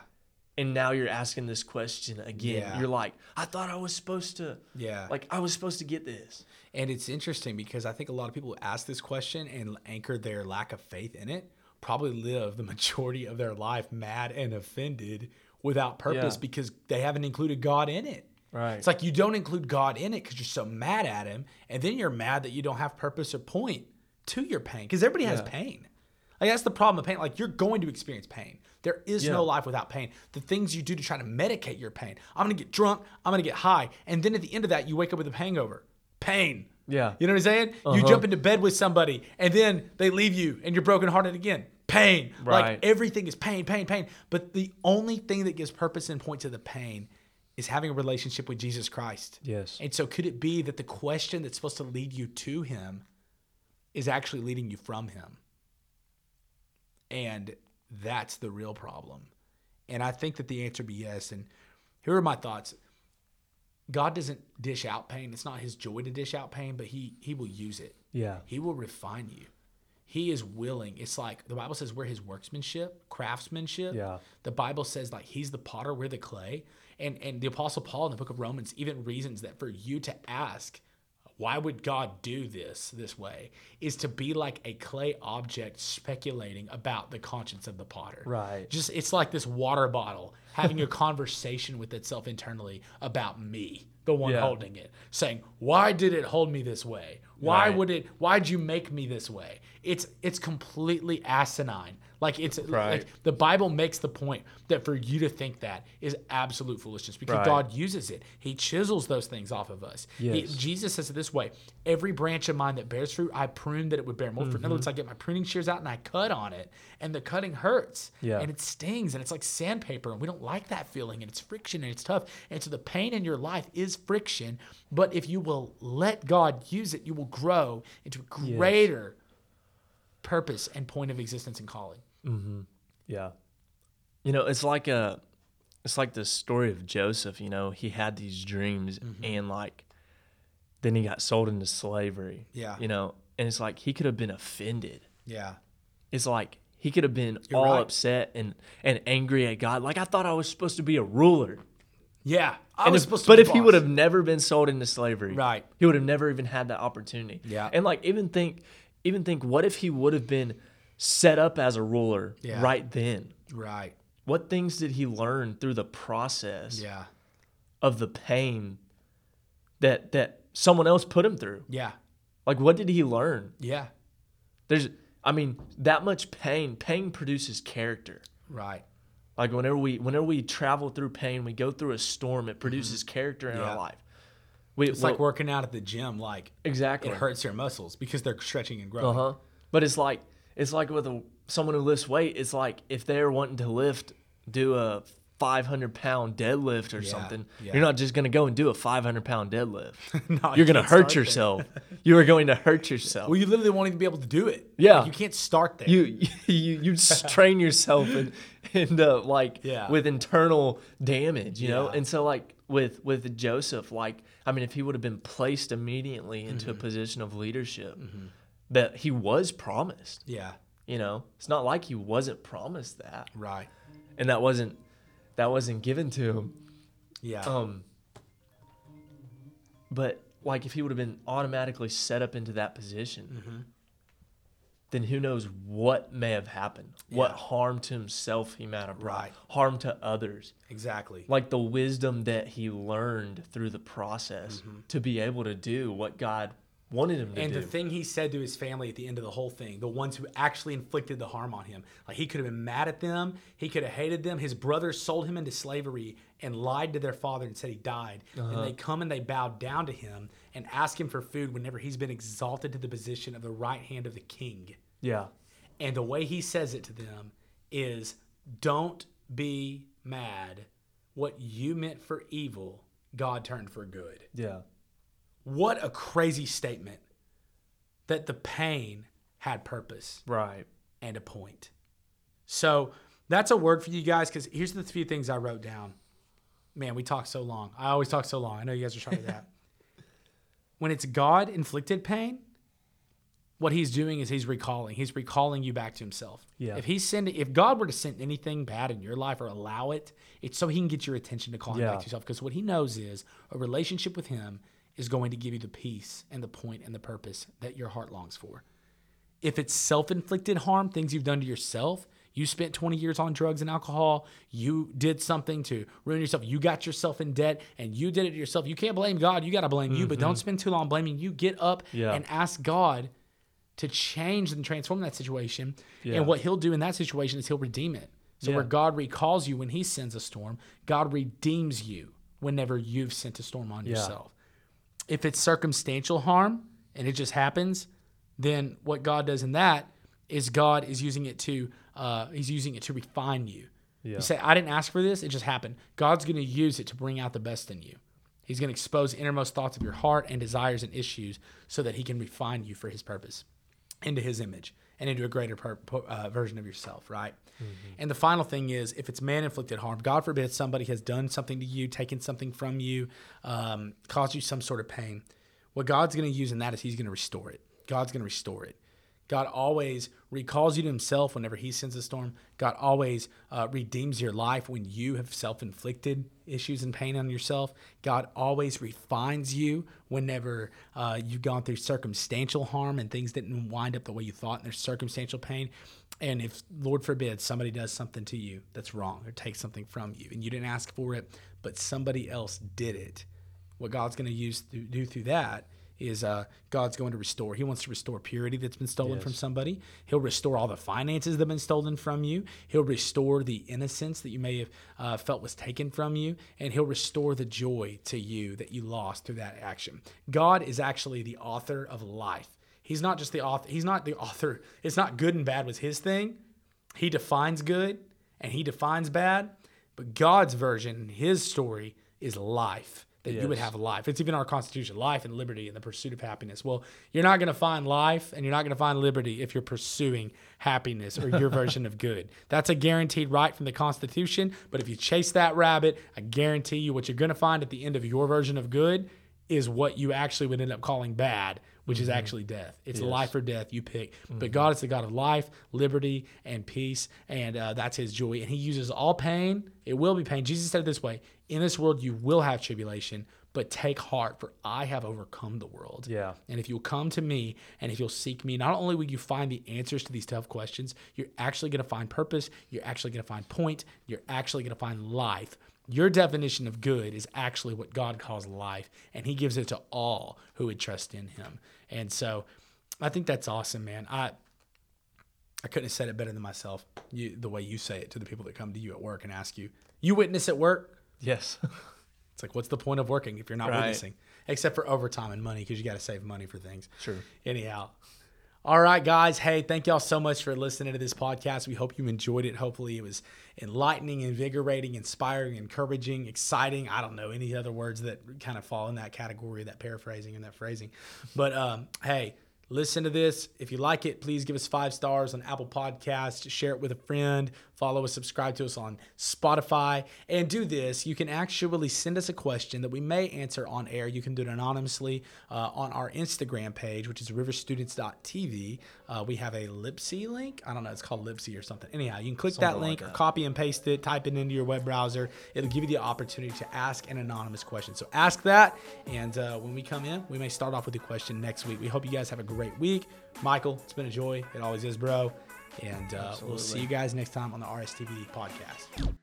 S2: and now you're asking this question again.
S1: Yeah.
S2: You're like, I thought I was supposed to.
S1: Yeah.
S2: Like I was supposed to get this.
S1: And it's interesting because I think a lot of people ask this question and anchor their lack of faith in it probably live the majority of their life mad and offended without purpose
S2: Yeah.
S1: because they haven't included God in it.
S2: Right.
S1: It's like you don't include God in it because you're so mad at Him, and then you're mad that you don't have purpose or point to your pain because everybody has
S2: Yeah.
S1: pain. Like that's the problem of pain. Like you're going to experience pain. There is
S2: Yeah.
S1: no life without pain. The things you do to try to medicate your pain. I'm gonna get drunk. I'm gonna get high, and then at the end of that, you wake up with a hangover. Pain.
S2: Yeah.
S1: You know what I'm saying? You
S2: Uh-huh.
S1: jump into bed with somebody, and then they leave you, and you're brokenhearted again. Pain.
S2: Right.
S1: Like everything is pain, pain, pain. But the only thing that gives purpose and point to the pain is having a relationship with Jesus Christ.
S2: Yes.
S1: And so, could it be that the question that's supposed to lead you to Him is actually leading you from Him? And that's the real problem. And I think that the answer would be yes. And here are my thoughts. God doesn't dish out pain. It's not his joy to dish out pain, but he he will use it.
S2: Yeah.
S1: He will refine you. He is willing. It's like the Bible says we're his workmanship, craftsmanship.
S2: Yeah.
S1: The Bible says like he's the potter, we're the clay. And and the apostle Paul in the book of Romans even reasons that for you to ask why would God do this this way is to be like a clay object speculating about the conscience of the potter.
S2: Right.
S1: Just it's like this water bottle having a conversation with itself internally about me, the one
S2: Yeah.
S1: holding it, saying, "Why did it hold me this way? Why
S2: Right.
S1: would it? Why'd you make me this way?" It's it's completely asinine. Like it's
S2: Right.
S1: like the Bible makes the point that for you to think that is absolute foolishness because
S2: Right.
S1: God uses it. He chisels those things off of us. He- Jesus says it this way: Every branch of mine that bears fruit, I prune that it would bear more fruit. In other
S2: Mm-hmm.
S1: words, I get my pruning shears out and I cut on it, and the cutting hurts,
S2: Yeah.
S1: and it stings, and it's like sandpaper, and we don't like that feeling, and it's friction, and it's tough, and so the pain in your life is friction. But if you will let God use it, you will grow into a
S2: Yes.
S1: greater purpose and point of existence and calling.
S2: Yeah. You know, it's like a it's like the story of Joseph, you know, he had these dreams
S1: Mm-hmm.
S2: and like then he got sold into slavery.
S1: Yeah.
S2: You know, and it's like he could have been offended.
S1: Yeah.
S2: It's like he could have been
S1: You're
S2: all
S1: right.
S2: upset and and angry at God. Like I thought I was supposed to be a ruler.
S1: Yeah. I was
S2: if-
S1: supposed to
S2: but if he would have never been sold into slavery,
S1: Right.
S2: he would have never even had that opportunity.
S1: Yeah.
S2: And like even think even think what if he would have been set up as a ruler
S1: Yeah.
S2: right then?
S1: Right.
S2: What things did he learn through the process
S1: Yeah.
S2: of the pain that that someone else put him through?
S1: Yeah.
S2: Like what did he learn?
S1: Yeah.
S2: There's I mean, that much pain, pain produces character.
S1: Right.
S2: Like whenever we whenever we travel through pain, we go through a storm, it produces character in
S1: Mm-hmm. Yeah.
S2: our life. We,
S1: It's like working out at the gym. Like
S2: exactly.
S1: it hurts your muscles because they're stretching and growing.
S2: Uh huh. But it's like it's like with a, someone who lifts weight. It's like if they're wanting to lift, do a 500 pound deadlift or
S1: Yeah,
S2: something.
S1: yeah.
S2: You're not just gonna go and do a 500 pound deadlift.
S1: No, you
S2: You're gonna hurt yourself. you are going to hurt yourself.
S1: Well, you literally won't even be able to do it.
S2: Yeah.
S1: Like, you can't start there.
S2: you you you strain yourself and and uh, like
S1: Yeah.
S2: with internal damage, you know. And so like with with Joseph, like I mean, if he would have been placed immediately into
S1: Mm-hmm.
S2: a position of leadership that he was promised,
S1: yeah.
S2: you know, it's not like he wasn't promised that,
S1: Right.
S2: and that wasn't that wasn't given to him.
S1: Yeah.
S2: Um, but like if he would have been automatically set up into that position,
S1: Mm-hmm.
S2: then who knows what may have happened? What harm to himself he might have brought,
S1: Right.
S2: harm to others.
S1: exactly.
S2: Like the wisdom that he learned through the process to be able to do what God wanted him to.
S1: And
S2: do.
S1: the thing he said to his family at the end of the whole thing, the ones who actually inflicted the harm on him, like he could have been mad at them, he could have hated them. His brothers sold him into slavery and lied to their father and said he died. And uh-huh. they come and they bow down to him and ask him for food whenever he's been exalted to the position of the right hand of the king.
S2: yeah.
S1: And the way he says it to them is don't be mad. What you meant for evil, God turned for good.
S2: Yeah.
S1: What a crazy statement that the pain had purpose
S2: Right.
S1: and a point. So that's a word for you guys because here's the few things I wrote down. Man, we talk so long. I always talk so long. I know you guys are trying to that. when it's God inflicted pain, what he's doing is he's recalling. He's recalling you back to himself.
S2: Yeah.
S1: If he's sending, if God were to send anything bad in your life or allow it, it's so he can get your attention to call him
S2: Yeah.
S1: back to yourself. Because what he knows is a relationship with him is going to give you the peace and the point and the purpose that your heart longs for. If it's self-inflicted harm, things you've done to yourself, you spent 20 years on drugs and alcohol, you did something to ruin yourself, you got yourself in debt and you did it to yourself. You can't blame God, you got to blame you, but don't mm-hmm. spend too long blaming you. Get up
S2: Yeah.
S1: and ask God to change and transform that situation.
S2: Yeah.
S1: And what he'll do in that situation is he'll redeem it. So
S2: Yeah.
S1: where God recalls you when he sends a storm, God redeems you whenever you've sent a storm on yourself. If it's circumstantial harm and it just happens, then what God does in that is God is using it to uh, he's using it to refine you.
S2: Yeah.
S1: You say, I didn't ask for this, it just happened. God's going to use it to bring out the best in you. He's going to expose innermost thoughts of your heart and desires and issues so that he can refine you for his purpose into his image and into a greater per, uh, version of yourself, right? And the final thing is if it's man inflicted harm, God forbid somebody has done something to you, taken something from you, um, caused you some sort of pain. What God's going to use in that is he's going to restore it. God's going to restore it. God always recalls you to himself whenever he sends a storm. God always uh, redeems your life when you have self inflicted issues and pain on yourself. God always refines you whenever uh, you've gone through circumstantial harm and things didn't wind up the way you thought and there's circumstantial pain. And if, Lord forbid, somebody does something to you that's wrong or takes something from you and you didn't ask for it, but somebody else did it, what God's going to use to do through that is uh, God's going to restore. He wants to restore purity that's been stolen
S2: Yes.
S1: from somebody. He'll restore all the finances that have been stolen from you. He'll restore the innocence that you may have uh, felt was taken from you, and He'll restore the joy to you that you lost through that action. God is actually the author of life. He's not just the author. He's not the author. It's not good and bad was His thing. He defines good and He defines bad, but God's version, His story, is life that you would
S2: Yes.
S1: have life. It's even our Constitution life and liberty and the pursuit of happiness. Well, you're not going to find life and you're not going to find liberty if you're pursuing happiness or your version of good. That's a guaranteed right from the Constitution. But if you chase that rabbit, I guarantee you what you're going to find at the end of your version of good is what you actually would end up calling bad, which is actually death. It's
S2: Yes.
S1: life or death you pick. But God is the God of life, liberty, and peace, and uh, that's His joy. And He uses all pain. It will be pain. Jesus said it this way: In this world you will have tribulation, but take heart, for I have overcome the world.
S2: Yeah.
S1: And if you'll come to me and if you'll seek me, not only will you find the answers to these tough questions, you're actually going to find purpose. You're actually going to find point. You're actually going to find life. Your definition of good is actually what God calls life, and He gives it to all who would trust in Him. And so, I think that's awesome, man. I I couldn't have said it better than myself. You, the way you say it to the people that come to you at work and ask you, you witness at work.
S2: Yes.
S1: It's like, what's the point of working if you're not
S2: Right.
S1: witnessing? Except for overtime and money, because you got to save money for things.
S2: True.
S1: Anyhow. All right, guys. Hey, thank y'all so much for listening to this podcast. We hope you enjoyed it. Hopefully, it was enlightening, invigorating, inspiring, encouraging, exciting. I don't know any other words that kind of fall in that category, that paraphrasing and that phrasing. But um, hey, listen to this. If you like it, please give us five stars on Apple Podcasts. Share it with a friend. Follow us, subscribe to us on Spotify, and do this. You can actually send us a question that we may answer on air. You can do it anonymously uh, on our Instagram page, which is riverstudents.tv. Uh, we have a Lipsy link. I don't know, it's called Lipsy or something. Anyhow, you can click that
S2: Something like
S1: link or
S2: that.
S1: copy and paste it, type it into your web browser. It'll give you the opportunity to ask an anonymous question. So ask that, and uh, when we come in, we may start off with a question next week. We hope you guys have a great week. Michael, it's been a joy. It always is, bro. And uh, we'll see you guys next time on the RSTV podcast.